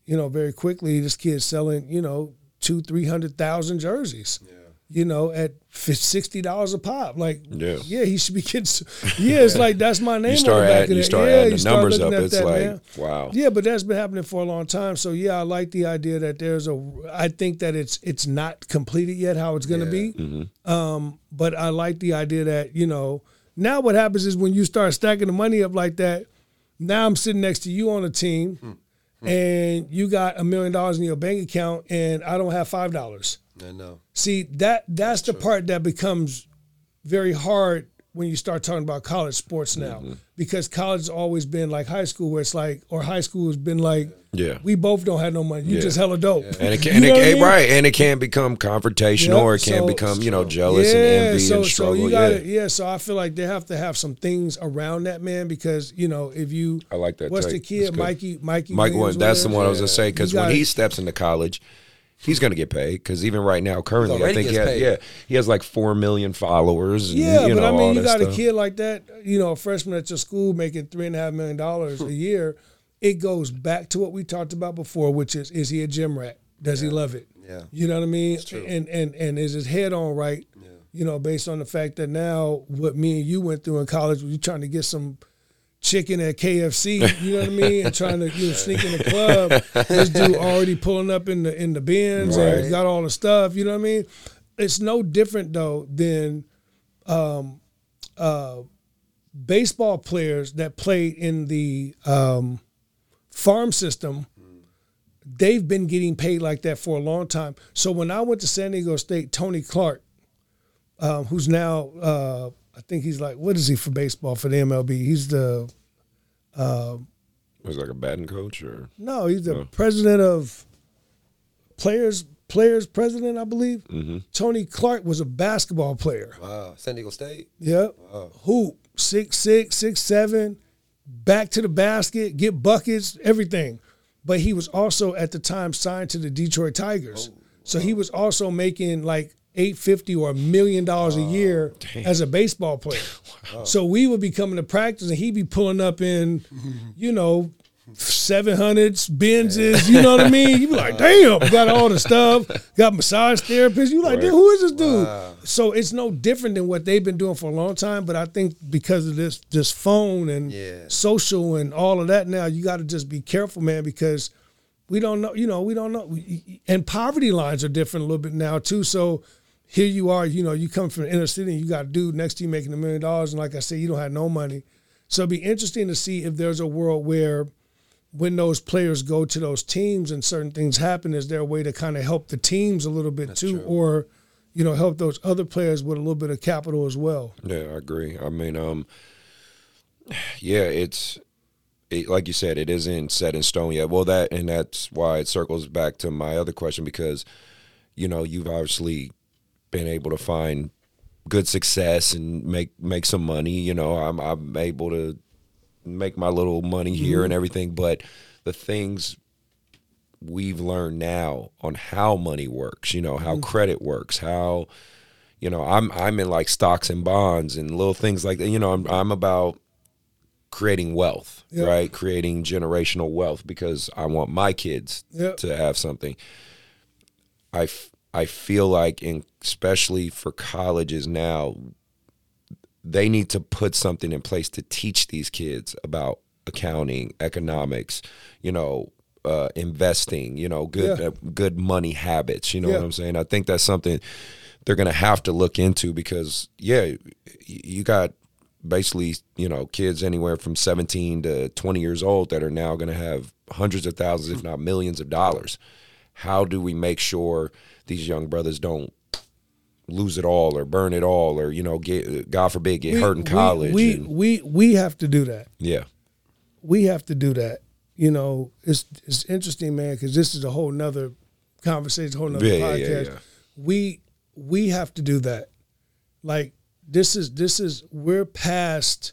you know, very quickly, this kid's selling, you know, two, three hundred thousand jerseys. Yeah. You know, at sixty dollars a pop. Like, Yeah. yeah, he should be getting. Yeah, it's like that's my name. You start on the back adding, of you start yeah, adding the numbers up. It's that, like man. wow. Yeah, but that's been happening for a long time. So yeah, I like the idea that there's a. I think that it's it's not completed yet how it's going to be. Mm-hmm. Um, but I like the idea that you know now what happens is when you start stacking the money up like that. Now I'm sitting next to you on a team, Mm-hmm. and you got a million dollars in your bank account, and I don't have five dollars. I know. See that that's, the part that becomes very hard when you start talking about college sports now Mm-hmm. because college has always been like high school where it's like or high school has been like Yeah. we both don't have no money you Yeah. just hella dope And it can, and it I can mean? right, and it can become confrontational, Yep, or it can so- become you know jealous and envy so, and struggle. So you got yeah, yeah. So I feel like they have to have some things around that man because you know if you I like that What's the take. That's kid. Mikey Mikey Mike, Williams, that's the one I was gonna say because when he steps into college, he's gonna get paid. Because even right now, currently, I think he has, paid. yeah, he has like four million followers. And, Yeah, you but know, I mean, you got stuff. a kid like that, you know, a freshman at your school making three and a half million dollars a year. It goes back to what we talked about before, which is is he a gym rat? Does he love it? Yeah. You know what I mean? And and and is his head on right? Yeah. You know, based on the fact that now what me and you went through in college, you trying to get some chicken at KFC, you know what I mean, and trying to you know, sneak in the club. this dude already pulling up in the in the Benz and got all the stuff. You know what I mean? It's no different though than baseball players that played in the um, farm system, they've been getting paid like that for a long time. So when I went to San Diego State, Tony Clark, um, who's now uh, I think he's like what is he for baseball for the MLB? He's the was it like a batting coach or no, he's the president of players players president, I believe. Mm-hmm. Tony Clark was a basketball player. Wow, San Diego State. Yep. Hoop, six six, six seven, back to the basket, get buckets, everything. But he was also at the time signed to the Detroit Tigers. So he was also making like eight fifty or a million dollars a oh, year as a baseball player. So we would be coming to practice and he'd be pulling up in, you know, seven hundreds, Benzes, you know what I mean? You be like, damn, got all the stuff, got massage therapists. You like, who is this dude? So it's no different than what they've been doing for a long time. But I think because of this this phone and Yeah. social and all of that now, you got to just be careful, man, because we don't know, you know, we don't know. And poverty lines are different a little bit now too. So here you are, you know, you come from inner city and you got a dude next to you making a million dollars, and like I said, you don't have no money. So it'd be interesting to see if there's a world where when those players go to those teams and certain things happen, is there a way to kind of help the teams a little bit too, or you know, help those other players with a little bit of capital as well? Yeah, I agree. I mean, um, yeah, it's it, like you said, it isn't set in stone yet. Well, that and that's why it circles back to my other question because you know you've obviously been able to find good success and make make some money. You know, I'm I'm able to make my little money here mm-hmm. and everything, but the things we've learned now on how money works, you know, how mm. credit works, how you know, I'm I'm in like stocks and bonds and little things like that. You know, I'm I'm about creating wealth, right? Creating generational wealth because I want my kids to have something. I f- I feel like in especially for colleges now they need to put something in place to teach these kids about accounting, economics, you know, uh, investing, you know, good Yeah. uh, good money habits. You know Yeah. what I'm saying? I think that's something they're going to have to look into because yeah, you got basically you know kids anywhere from 17 to 20 years old that are now going to have hundreds of thousands, if not millions of dollars. How do we make sure these young brothers don't lose it all or burn it all or you know get God forbid get hurt in college? We and- we, we have to do that. yeah, we have to do that. You know, it's it's interesting, man, because this is a whole nother conversation, whole nother Yeah, podcast. yeah, yeah. We we have to do that. Like this is this is we're past.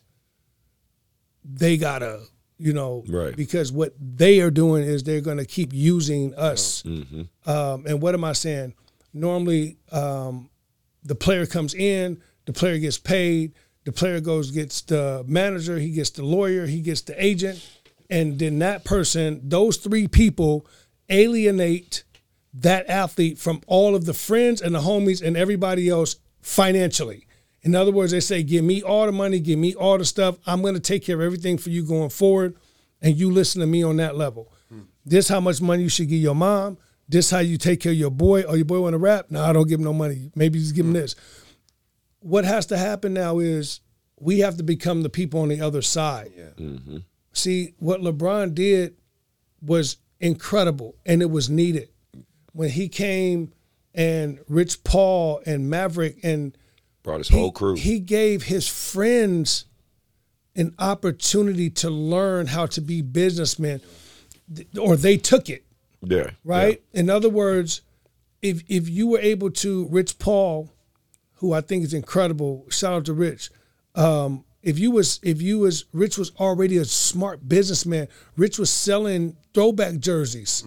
They gotta, you know, Right. Because what they are doing is they're gonna keep using us. Mm-hmm. Um, and what am I saying? Normally, um, the player comes in, the player gets paid, the player goes gets the manager, he gets the lawyer, he gets the agent, and then that person, those three people alienate that athlete from all of the friends and the homies and everybody else financially. In other words, they say, "Give me all the money, give me all the stuff. I'm going to take care of everything for you going forward, and you listen to me on that level. Hmm. This how much money you should give your mom. This how you take care of your boy. Or your boy want to rap? No, I don't give him no money. Maybe just give him mm. this. What has to happen now is we have to become the people on the other side. Mm-hmm. See, what LeBron did was incredible and it was needed. When he came and Rich Paul and Maverick and brought his he, whole crew. he gave his friends an opportunity to learn how to be businessmen or they took it yeah, right? In other words, if if you were able to, Rich Paul, who I think is incredible, shout out to Rich. Um, if you was if you was Rich was already a smart businessman. Rich was selling throwback jerseys.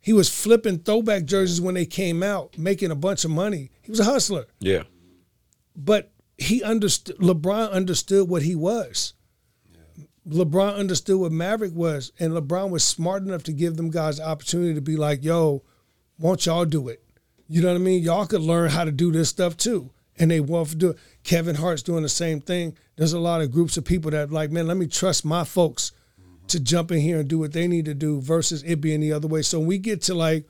He was flipping throwback jerseys when they came out, making a bunch of money. He was a hustler, yeah, but he understood. LeBron understood what he was. LeBron understood what Maverick was, and LeBron was smart enough to give them guys the opportunity to be like, "Yo, won't y'all do it?" You know what I mean? Y'all could learn how to do this stuff too, and they want to do it. Kevin Hart's doing the same thing. There's a lot of groups of people that like, man, let me trust my folks to jump in here and do what they need to do versus it being the other way. So when we get to like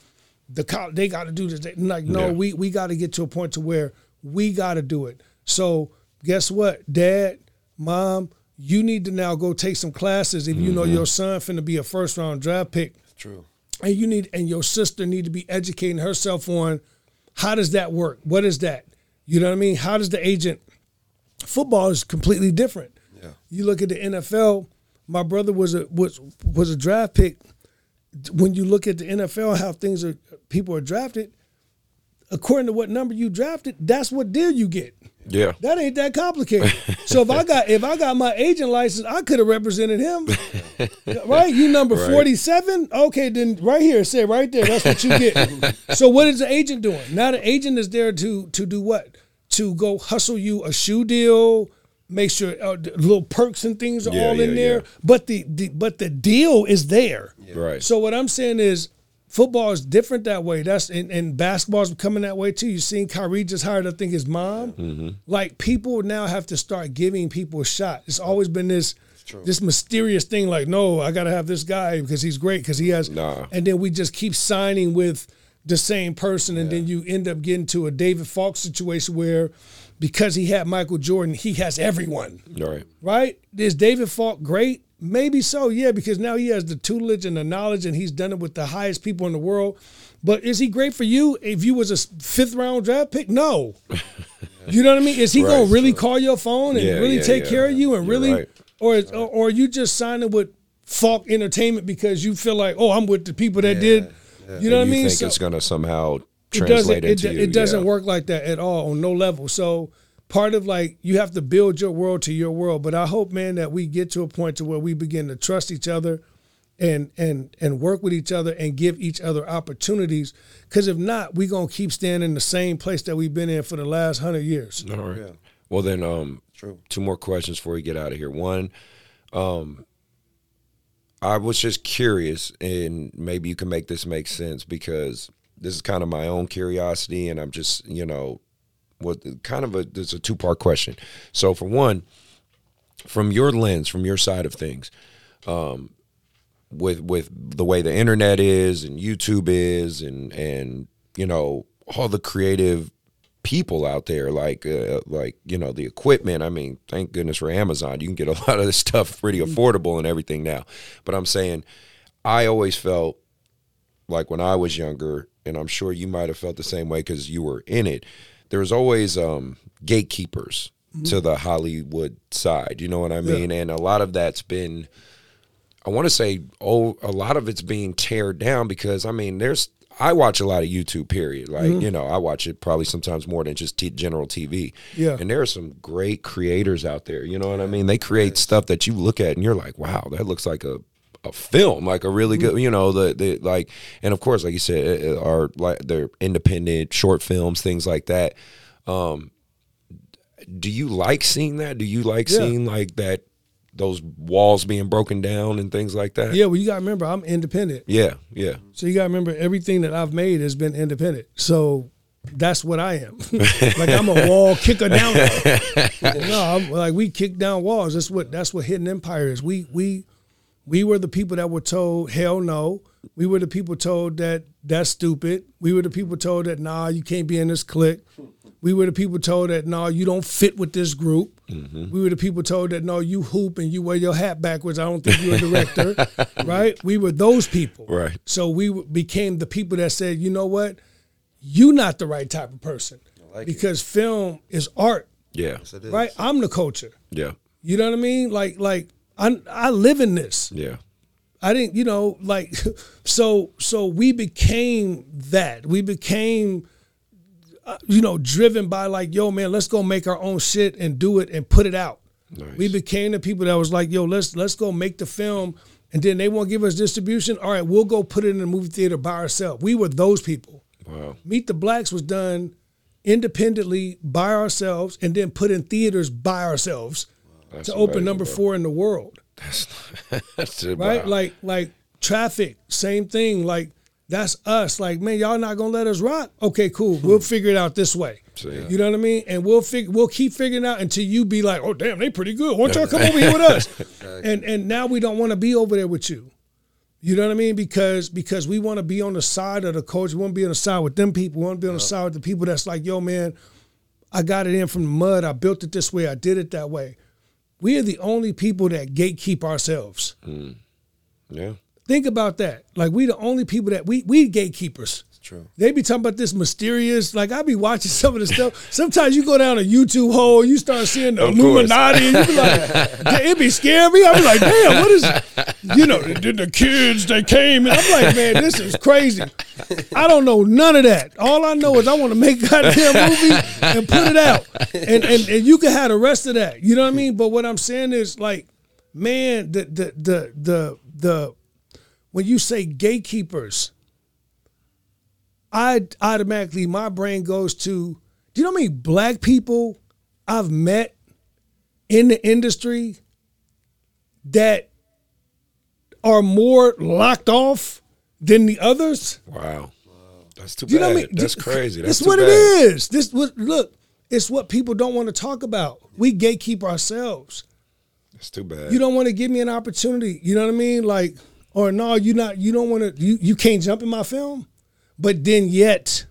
the college, they got to do this. They, like, no, Yeah. we we got to get to a point to where we got to do it. So guess what, Dad, Mom, you need to now go take some classes if you know mm-hmm. your son finna be a first round draft pick, True. and you need and your sister need to be educating herself on how does that work? What is that? You know what I mean? How does the agent? Football is completely different. Yeah. You look at the NFL. My brother was a was was a draft pick. when you look at the NFL, how things are, people are drafted. According to what number you drafted, that's what deal you get. Yeah. That ain't that complicated. so if I got if I got my agent license, I could have represented him. right? You number Right. 47? Okay, then right here, say right there, that's what you get. so what is the agent doing? Now the agent is there to to do what? To go hustle you a shoe deal, make sure uh, little perks and things are Yeah, all in yeah, there. yeah. But the, the but the deal is there. Right. So what I'm saying is football is different that way. That's and, and basketball's becoming that way too. You've seen Kyrie just hired, I think, his mom. Mm-hmm. Like people now have to start giving people a shot. It's always been this this mysterious thing, like, no, I gotta have this guy because he's great, because he has Nah. and then we just keep signing with the same person, and then you end up getting to a David Falk situation where because he had Michael Jordan, he has everyone Right. right? Is David Falk great? Maybe so, yeah, because now he has the tutelage and the knowledge, and he's done it with the highest people in the world. But is he great for you if you was a fifth round draft pick? No. You know what I mean? Is he Right, gonna really call your phone and Yeah, really yeah, take yeah. care of you and You're really, right. or, or or you just signing with Falk Entertainment because you feel like, oh, I'm with the people that did. You know what I mean? Think So- it's gonna somehow it translate doesn't it, into do- you, it doesn't work like that at all on no level so part of like you have to build your world to your world. But i hope man that we get to a point to where we begin to trust each other and and and work with each other and give each other opportunities. Because if not we're going to keep staying in the same place that we've been in for the last hundred years. All right. Well then, um, two more questions before we get out of here. One, um, I was just curious, and maybe you can make this make sense because this is kind of my own curiosity, and I'm just, you know, what kind of a there's a two part question. So for one, from your lens, from your side of things, um, with with the way the internet is and YouTube is, and and you know all the creative people out there like uh, like you know the equipment i mean thank goodness for amazon. You can get a lot of this stuff pretty affordable and everything now. But i'm saying i always felt like when i was younger and i'm sure you might have felt the same way because you were in it there's always um gatekeepers to the hollywood side you know what i mean and a lot of that's been I want to say, oh, a lot of it's being teared down because I mean, there's I watch a lot of YouTube. Period. Like you know, I watch it probably sometimes more than just t- general TV. Yeah. and there are some great creators out there. You know what I mean? They create stuff that you look at and you're like, wow, that looks like a a film, like a really good, you know, the the like, and of course, like you said, are like they're independent short films, things like that. Um, do you like seeing that? Do you like Yeah. seeing like that? Those walls being broken down and things like that. yeah well you got to remember i'm independent Yeah, yeah. So you got to remember everything that I've made has been independent. So that's what I am. like I'm a wall kicker down. no, I'm, like we kick down walls. That's what that's what hidden empire is. We we we were the people that were told hell no. We were the people told that that's stupid. We were the people told that nah you can't be in this clique. We were the people told that nah, you don't fit with this group. Mm-hmm. We were the people told that no, you hoop and you wear your hat backwards. I don't think you're a director, right? We were those people, Right. So we became the people that said, you know what, you not the right type of person because film is art, Yeah. right? I'm the culture. Yeah. You know what I mean? Like like I I live in this. Yeah. I didn't, you know, like so so we became that. We became uh, you know, driven by like, yo, man, let's go make our own shit and do it and put it out. Nice. We became the people that was like, yo, let's let's go make the film, and then they won't give us distribution. All right, we'll go put it in the movie theater by ourselves. We were those people. Wow. Meet the Blacks was done independently by ourselves, and then put in theaters by ourselves That's to open number bro. four in the world That's it, right? Like like Traffik, same thing. Like that's us. Like man, y'all not gonna let us rock? Okay, cool. We'll hmm. figure it out this way. See. You know what I mean? And we'll figure we'll keep figuring out until you be like, oh damn, they pretty good. Why don't y'all come over here with us? And and now we don't want to be over there with you. You know what I mean? Because because we want to be on the side of the coach. We want to be on the side with them people. We want to be on the side with the people that's like, yo, man, I got it in from the mud. I built it this way. I did it that way. We are the only people that gatekeep ourselves. Mm. yeah. Think about that. Like we the only people that we we gatekeepers. True. They be talking about this mysterious. Like I be watching some of the stuff. Sometimes you go down a YouTube hole, you start seeing the Of. Illuminati, and you be like, it be scary. me. I be like, damn, what is? You know, the, the kids they came, and I'm like, man, this is crazy. I don't know none of that. All I know is I want to make a goddamn movie and put it out, and, and and you can have the rest of that. You know what I mean? But what I'm saying is like, man, the the the the the when you say gatekeepers. I automatically my brain goes to do you know how many black people I've met in the industry that are more locked off than the others? Wow. That's too Do you know bad. what I mean? That's crazy. That's what bad. it is. This was look, it's what people don't want to talk about. We gatekeep ourselves. That's too bad. You don't want to give me an opportunity. You know what I mean? Like, or no, you not. You don't want to. You you can't jump in my film, but then yet,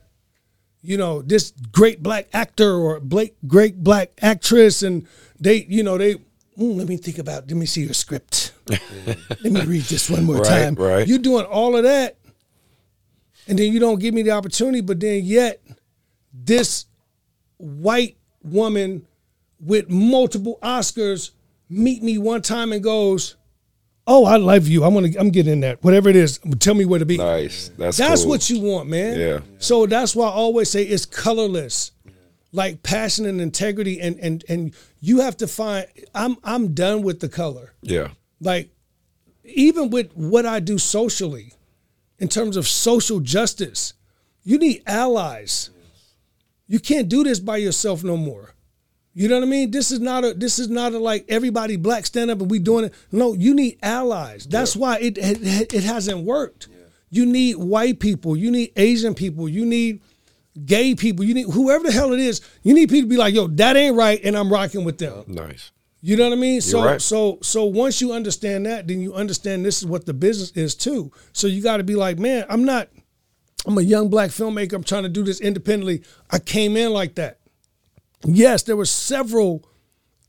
you know, this great black actor or Blake, great black actress, and they, you know, they. "Mm, let me think about. Let me see your script. let me read this one more Right, time. right. You're doing all of that, and then you don't give me the opportunity. But then yet, this white woman with multiple Oscars meet me one time and goes, "Oh, I love you. I'm gonna I'm getting in that. Whatever it is, tell me where to be." nice. That's That's cool. what you want, man. Yeah. So that's why I always say it's colorless. Like passion and integrity and and and you have to find I'm I'm done with the color. Yeah. Like even with what I do socially in terms of social justice, you need allies. You can't do this by yourself no more. You know what I mean? This is not a this is not a like everybody black stand up and we doing it. No, you need allies. That's why it, it it hasn't worked. You need white people, you need Asian people, you need gay people, you need whoever the hell it is, you need people to be like, yo, that ain't right, and I'm rocking with them. Nice. You know what I mean? So right. so so once you understand that, then you understand this is what the business is too. So you got to be like, man, I'm not. I'm a young black filmmaker. I'm trying to do this independently. I came in like that. Yes, there were several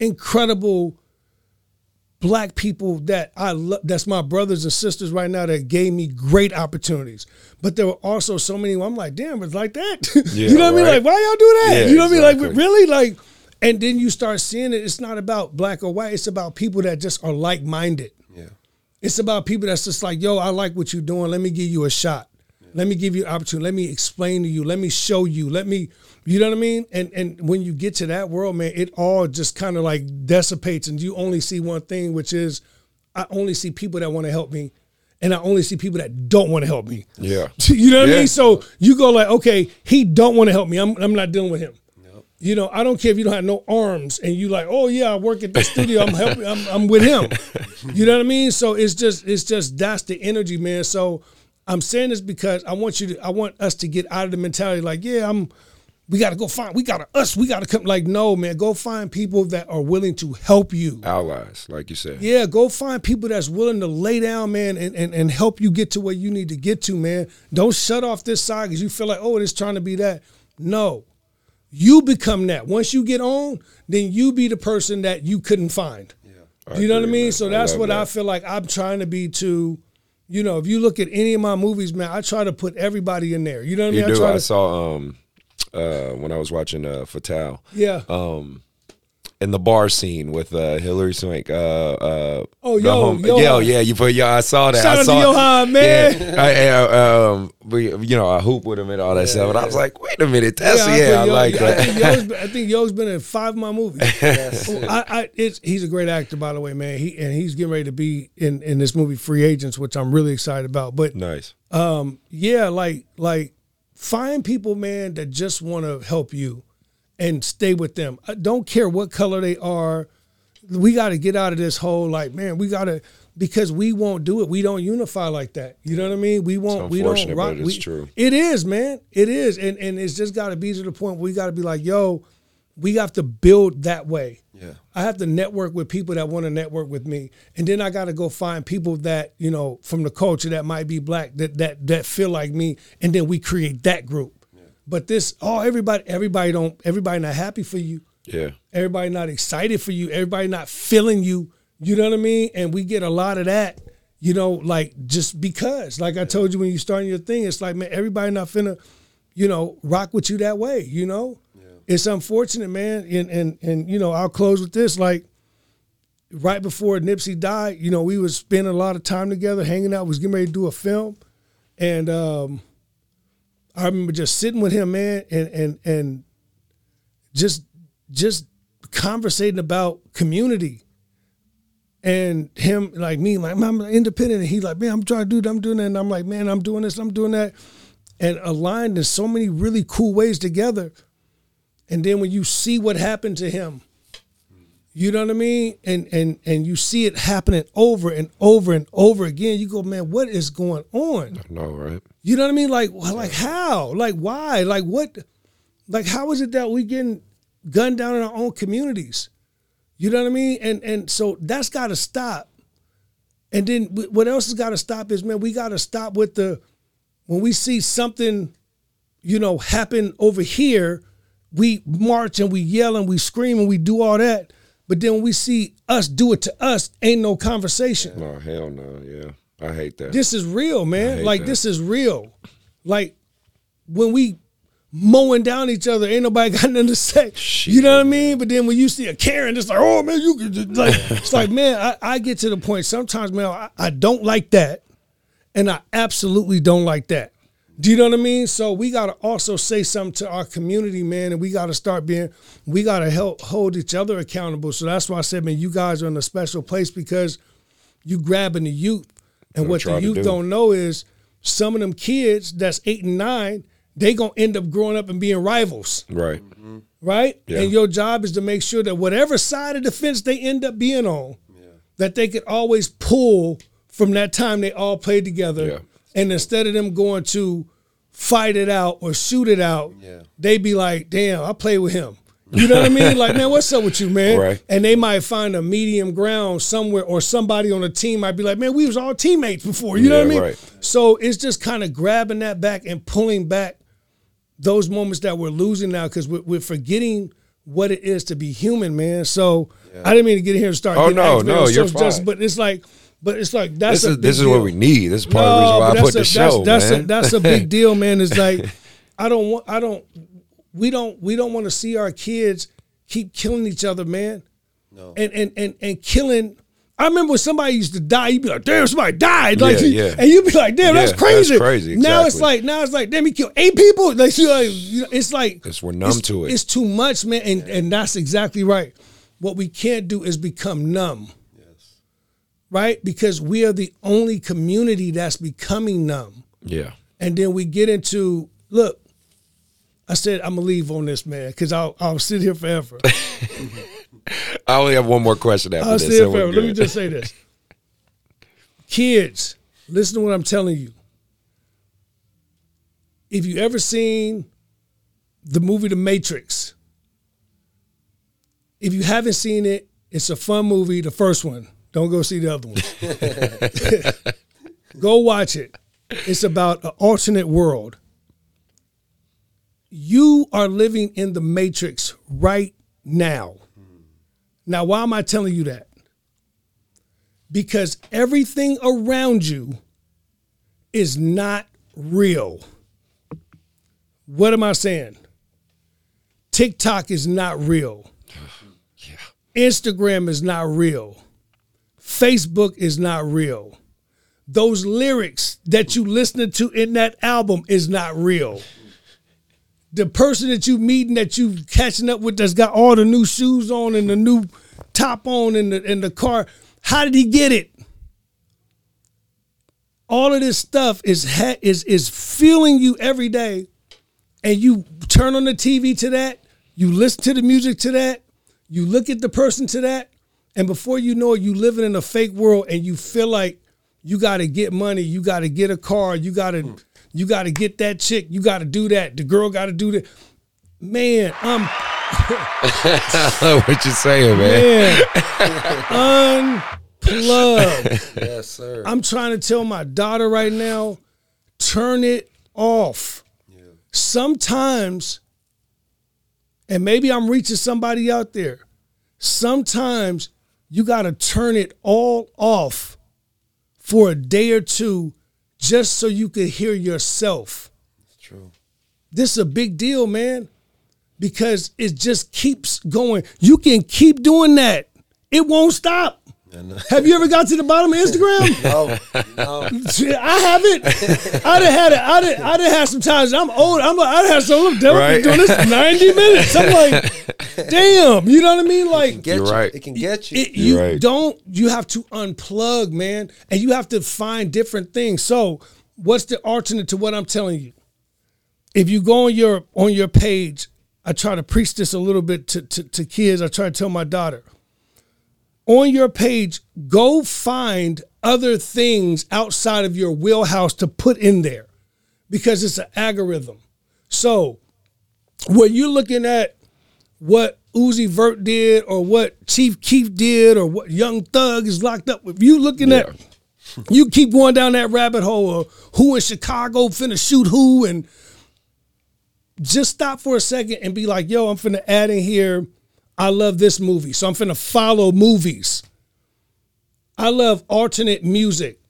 incredible black people that I love. That's my brothers and sisters right now that gave me great opportunities. But there were also so many. I'm like, damn, it's like that. Yeah, you know what I mean? Like, why y'all do that? Yeah, you know what I mean? Like, really, like. And then you start seeing it. It's not about black or white. It's about people that just are like minded. Yeah. It's about people that's just like, yo, I like what you're doing. Let me give you a shot. Let me give you an opportunity. Let me explain to you. Let me show you. Let me, you know what I mean? And and when you get to that world, man, it all just kind of like dissipates, and you only see one thing, which is, I only see people that want to help me, and I only see people that don't want to help me. Yeah. You know what I mean? So you go like, okay, he don't want to help me. I'm I'm not dealing with him. You know, I don't care if you don't have no arms and you like, oh yeah, I work at the studio. I'm helping. I'm, I'm with him. You know what I mean? So it's just it's just that's the energy, man. So I'm saying this because I want you to I want us to get out of the mentality like, yeah, I'm. We got to go find. We got to us. We got to come. Like, no, man. Go find people that are willing to help you. Allies, like you said. Yeah, go find people that's willing to lay down, man, and, and, and help you get to where you need to get to, man. Don't shut off this side because you feel like, oh, it's trying to be that. No. You become that. Once you get on, then you be the person that you couldn't find. I you know what I mean? So that's love what I feel like I'm trying to be to, you know, if you look at any of my movies, man, I try to put everybody in there. You know what I mean? I do. try I saw um uh when I was watching uh Fatal. Yeah. Um in the bar scene with uh Hilary Swank. Uh uh Oh, yo, yo. yo, yeah, you put yo, I saw that. Shout I out to saw Johan, man. Yeah, I, uh, um we you know, I hoop with him and all that stuff. And I was like, wait a minute, that's yeah, put I, Yo- like I that. think, Yo's been, I think Yo's been in five of my movies. I, I, it's, he's a great actor, by the way, man. He and he's getting ready to be in, in this movie Free Agents, which I'm really excited about. But nice. um, yeah, like like find people, man, that just want to help you and stay with them. I don't care what color they are. We got to get out of this whole like, man, we got to because we won't do it. We don't unify like that. You know what I mean? We won't. We don't rock. it's we- true. It is, man. It is, and and it's just got to be to the point where we got to be like, yo, we have to build that way. Yeah. I have to network with people that want to network with me, and then I got to go find people that you know from the culture that might be black that that that feel like me, and then we create that group. But this, oh, everybody, everybody don't, everybody not happy for you. Yeah. Everybody not excited for you. Everybody not feeling you. You know what I mean? And we get a lot of that. You know, like just because. Like I told you when you starting your thing, it's like, man, everybody not finna, you know, rock with you that way, you know? It's unfortunate, man. And and and you know, I'll close with this. Like right before Nipsey died, you know, we was spending a lot of time together, hanging out, was getting ready to do a film. And um I remember just sitting with him, man, and and and just just conversating about community and him like me like I'm independent and he like man I'm trying to do that I'm doing that and I'm like man I'm doing this I'm doing that and aligned in so many really cool ways together and then when you see what happened to him you know what I mean and and and you see it happening over and over and over again you go man what is going on No, right? you know what I mean? Like, like how? Like why? Like what? Like how is it that we getting gunned down in our own communities? You know what I mean? And and so that's got to stop. And then what else has got to stop is man, we got to stop with the when we see something, you know, happen over here, we march and we yell and we scream and we do all that. But then when we see us do it to us, ain't no conversation No, hell no. Yeah, I hate that. this is real, man. Like that. this is real. Like when we mowing down each other, ain't nobody got nothing to say. you know what I mean? But then when you see a Karen, it's like, oh man, you could just like it's like, man, I, I get to the point sometimes, man, I, I don't like that. And I absolutely don't like that. Do you know what I mean? So we gotta also say something to our community, man, and we gotta start being, we gotta help hold each other accountable. So that's why I said, man, you guys are in a special place because you grabbing the youth. And What I the youth do. don't know is some of them kids that's eight and nine, they gonna end up growing up and being rivals, right. Mm-hmm. right? Yeah. And your job is to make sure that whatever side of the fence they end up being on, that they could always pull from that time they all played together. Yeah. And instead of them going to fight it out or shoot it out, yeah. they'd be like, damn, I play with him. You know what I mean? Like, man, what's up with you, man? Right. And they might find a medium ground somewhere, or somebody on the team might be like, man, we was all teammates before. You know what I mean? right. So it's just kind of grabbing that back and pulling back those moments that we're losing now because we're, we're forgetting what it is to be human, man. So I didn't mean to get in here and start. Oh, getting no, no, you're fine. but it's like, but it's like that's This a is this big is what we need. This is part of the reason why I put that's the a- show, that's, man. A, that's a big deal, man. It's like I don't want I don't we don't we don't want to see our kids keep killing each other, man. No. And and and and killing. I remember when somebody used to die, you'd be like, "Damn, somebody died!" Like, Yeah, yeah. and you'd be like, "Damn, that's Yeah, that's crazy." crazy, Now it's like, now it's like, "Damn, he killed eight people." Like, you know, it's like It's- we're numb to it. It's too much, man, and and that's exactly right. What we can't do is become numb right? Because we are the only community that's becoming numb. yeah. And then we get into look. I said I'm gonna leave on this man because I'll I'll sit here forever. I only have one more question after I'll this. sit here forever. Let me just say this, kids, listen to what I'm telling you. If you ever seen the movie The Matrix, if you haven't seen it, it's a fun movie. The first one. Don't go see the other one. go watch it. It's about an alternate world. You are living in the matrix right now. Now, why am I telling you that? Because everything around you is not real. What am I saying? TikTok is not real. Yeah. Instagram is not real. Facebook is not real. Those lyrics that you listening to in that album is not real. The person that you meeting that you catching up with that's got all the new shoes on and the new top on in the in the car, how did he get it? All of this stuff is ha- is is feeling you every day, and you turn on the TV to that, you listen to the music to that, you look at the person to that, and before you know it, you living in a fake world, and you feel like you got to get money, you got to get a car, you got to hmm. you got to get that chick, you got to do that, the girl got to do that. Man, I'm what you saying, man? man unplugged. Yes, sir. I'm trying to tell my daughter right now, turn it off. Sometimes, and maybe I'm reaching somebody out there, sometimes you got to turn it all off for a day or two just so you could hear yourself. It's True. This is a big deal, man, because it just keeps going. You can keep doing that. It won't stop. Uh, have you ever got to the bottom of Instagram? No, no. I haven't. I'd have had it. I'd have, I'd have had some times. I'm old. I'm. A, I'd have some. Look, Right. doing this 90 minutes. I'm like, damn. You know what I mean? Like, Get You're you. right. It can get you. it, you right. don't. You have to unplug, man, and you have to find different things. So, what's the alternate to what I'm telling you? If you go on your on your page, I try to preach this a little bit to, to, to kids. I try to tell my daughter on your page, go find other things outside of your wheelhouse to put in there because it's an algorithm. So, when you're looking at what Uzi Vert did or what Chief Keef did or what Young Thug is locked up with, you looking Yeah. at, you keep going down that rabbit hole or who in Chicago finna shoot who and just stop for a second and be like, yo, I'm finna add in here, I love this movie. So I'm finna follow movies. I love alternate music.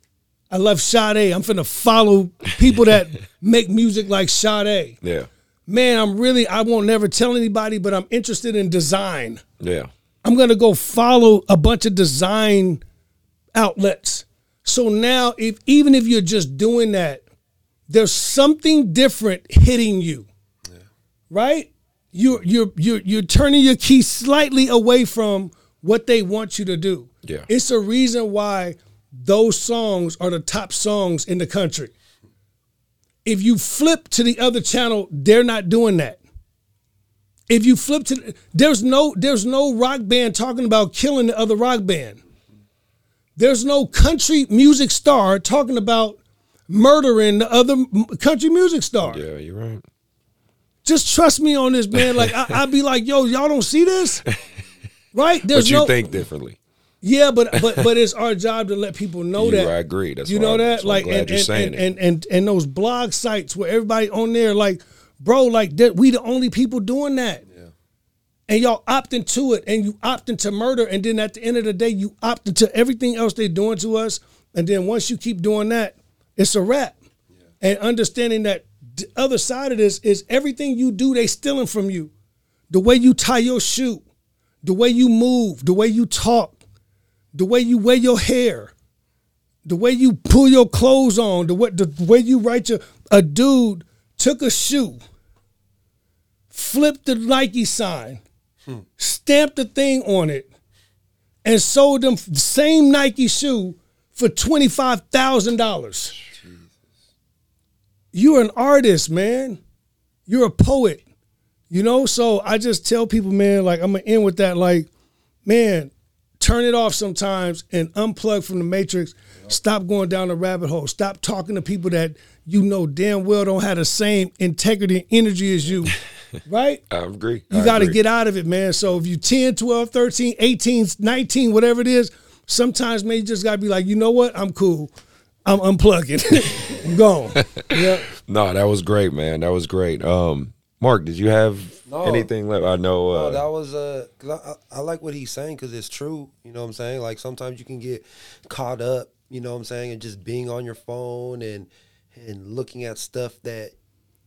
I love Sade. I'm finna follow people that make music like Sade. Yeah. Man, I'm really, I won't never tell anybody, but I'm interested in design. Yeah. I'm gonna go follow a bunch of design outlets. So now, if even if you're just doing that, there's something different hitting you, right? You're you're you're you're turning your key slightly away from what they want you to do. Yeah. it's a reason why those songs are the top songs in the country. If you flip to the other channel, they're not doing that if you flip to there's no there's no rock band talking about killing the other rock band there's no country music star talking about murdering the other country music star Yeah, you're right. Just trust me on this man. Like I, i'd be like yo y'all don't see this? Right? There's But you no think differently. yeah but but but it's our job to let people know that. I agree. That's you know I'm- that? that's why I'm like glad and you're and, saying and, and and and those blog sites where everybody on there like bro like that we the only people doing that. And y'all opt into it and you opt into murder and then at the end of the day you opt into everything else they're doing to us and then once you keep doing that it's a wrap. And understanding that the other side of this is everything you do they stealing from you the way you tie your shoe the way you move the way you talk the way you wear your hair the way you pull your clothes on, the way, the way you write your a dude took a shoe, flipped the Nike sign, hmm. stamped the thing on it, and sold them the same Nike shoe for twenty five thousand dollars. You're an artist, man. You're a poet. You know, so I just tell people, man, like I'm gonna end with that, like, man, turn it off sometimes and unplug from the matrix. Stop going down the rabbit hole. Stop talking to people that you know damn well don't have the same integrity and energy as you. Right? I agree. You got to get out of it, man. So if you 10, 12, 13, 18, 19, whatever it is, sometimes man, you just got to be like, you know what? I'm cool. I'm unplugging. I'm gone. Yeah. No, that was great, man. That was great. Um, Mark, did you have No. anything left? I know. Uh, No, that was uh, cause I, I, I like what he's saying because it's true. You know what I'm saying? Like sometimes you can get caught up. You know what I'm saying? And just being on your phone and and looking at stuff that,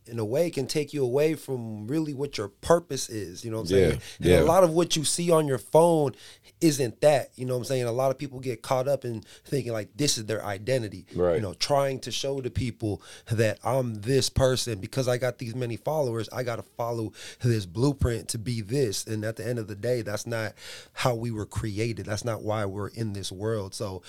in a way, can take you away from really what your purpose is. You know what I'm saying? Yeah, And yeah. a lot of what you see on your phone isn't that. You know what I'm saying? A lot of people get caught up in thinking like this is their identity. Right. You know, trying to show to people that I'm this person because I got these many followers. I got to follow this blueprint to be this. And at the end of the day, that's not how we were created. That's not why we're in this world. So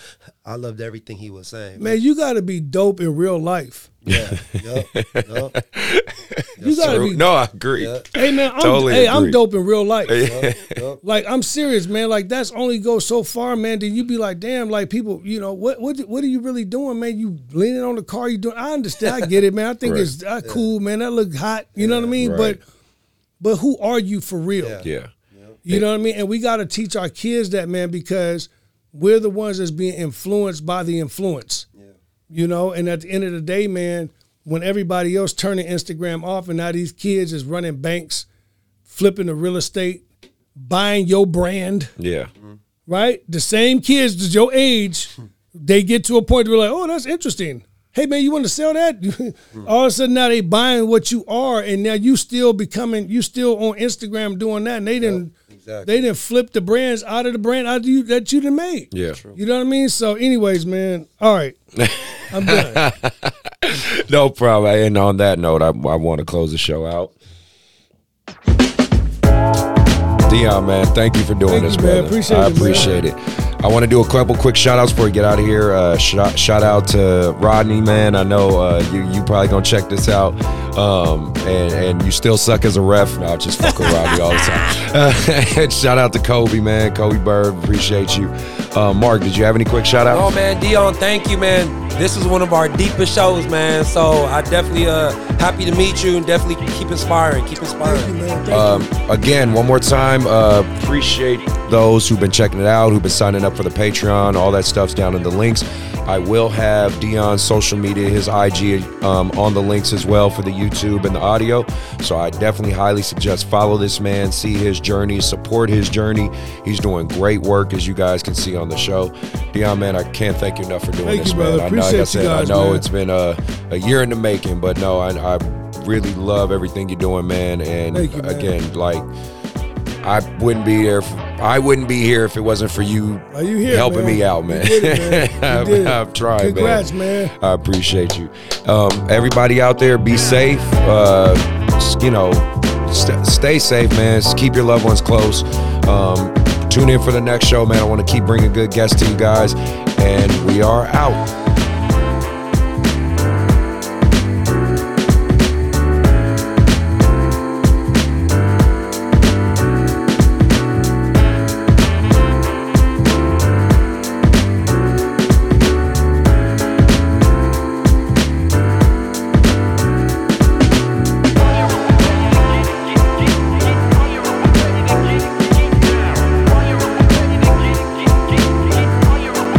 I loved everything he was saying. Man, you got to be dope in real life. Yeah, yup, yup, You got to be. No, I agree. Yeah. Hey, man, I'm, Totally hey, I'm dope in real life. yup. Like I'm serious, man. Like that's only go so far, man. Then you be like, damn, like people, you know, what what what are you really doing, man? You leaning on the car, you doing? I understand, I get it, man. I think Right. it's uh, cool, man. That look hot, you know what I mean? Right. But but who are you for real? Yeah. Yeah. You know what I mean? And we got to teach our kids that, man, because we're the ones that's being influenced by the influence. You know, and at the end of the day, man, when everybody else turning Instagram off and now these kids is running banks, flipping the real estate, buying your brand, Yeah. right? The same kids that's your age, they get to a point where like, oh, that's interesting. Hey man, you want to sell that? All of a sudden now they buying what you are, and now you still becoming you still on Instagram doing that, and they didn't exactly. they didn't flip the brands out of the brand out of you that you done made. Yeah. You know what I mean? So, anyways, man. All right, I'm done. no problem. And on that note, I, I want to close the show out. Deon, man, thank you for doing Thank this, you, man. brother. Appreciate I it, man. appreciate it. I want to do a couple quick shout outs before we get out of here. Uh, shout, shout out to Rodney, man. I know uh, you you probably gonna check this out. Um, and, and you still suck as a ref. No, I just fuck with Rodney all the time. and shout out to Kobe, man. Kobe Bird, appreciate you. Uh, Mark, did you have any quick shout outs? Oh man, Deon, thank you, man. This is one of our deepest shows, man. So I definitely uh happy to meet you and definitely keep inspiring, keep inspiring. Thank you, man. Thank Um, again, one more time, uh, appreciate those who've been checking it out, who've been signing up for the Patreon. All that stuff's down in the links. I will have Deon's social media, his IG, um, on the links as well for the YouTube and the audio. So I definitely highly suggest follow this man, see his journey, support his journey. He's doing great work, as you guys can see on the show. Deon, man, I can't thank you enough for doing Thank this, you, man. I know, like I said, guys, I know man. it's been a, a year in the making, but no, I, I really love everything you're doing, man. And you, man. again, like I wouldn't be there. I wouldn't be here if it wasn't for you Are you here, helping man? me out, You man. did it, man. You I've, did. I've tried, Congrats, man. man. I appreciate you. Um, everybody out there, be safe. Uh, you know, st- stay safe, man. S- Keep your loved ones close. Um, tune in for the next show, man. I want to keep bringing good guests to you guys, and we are out.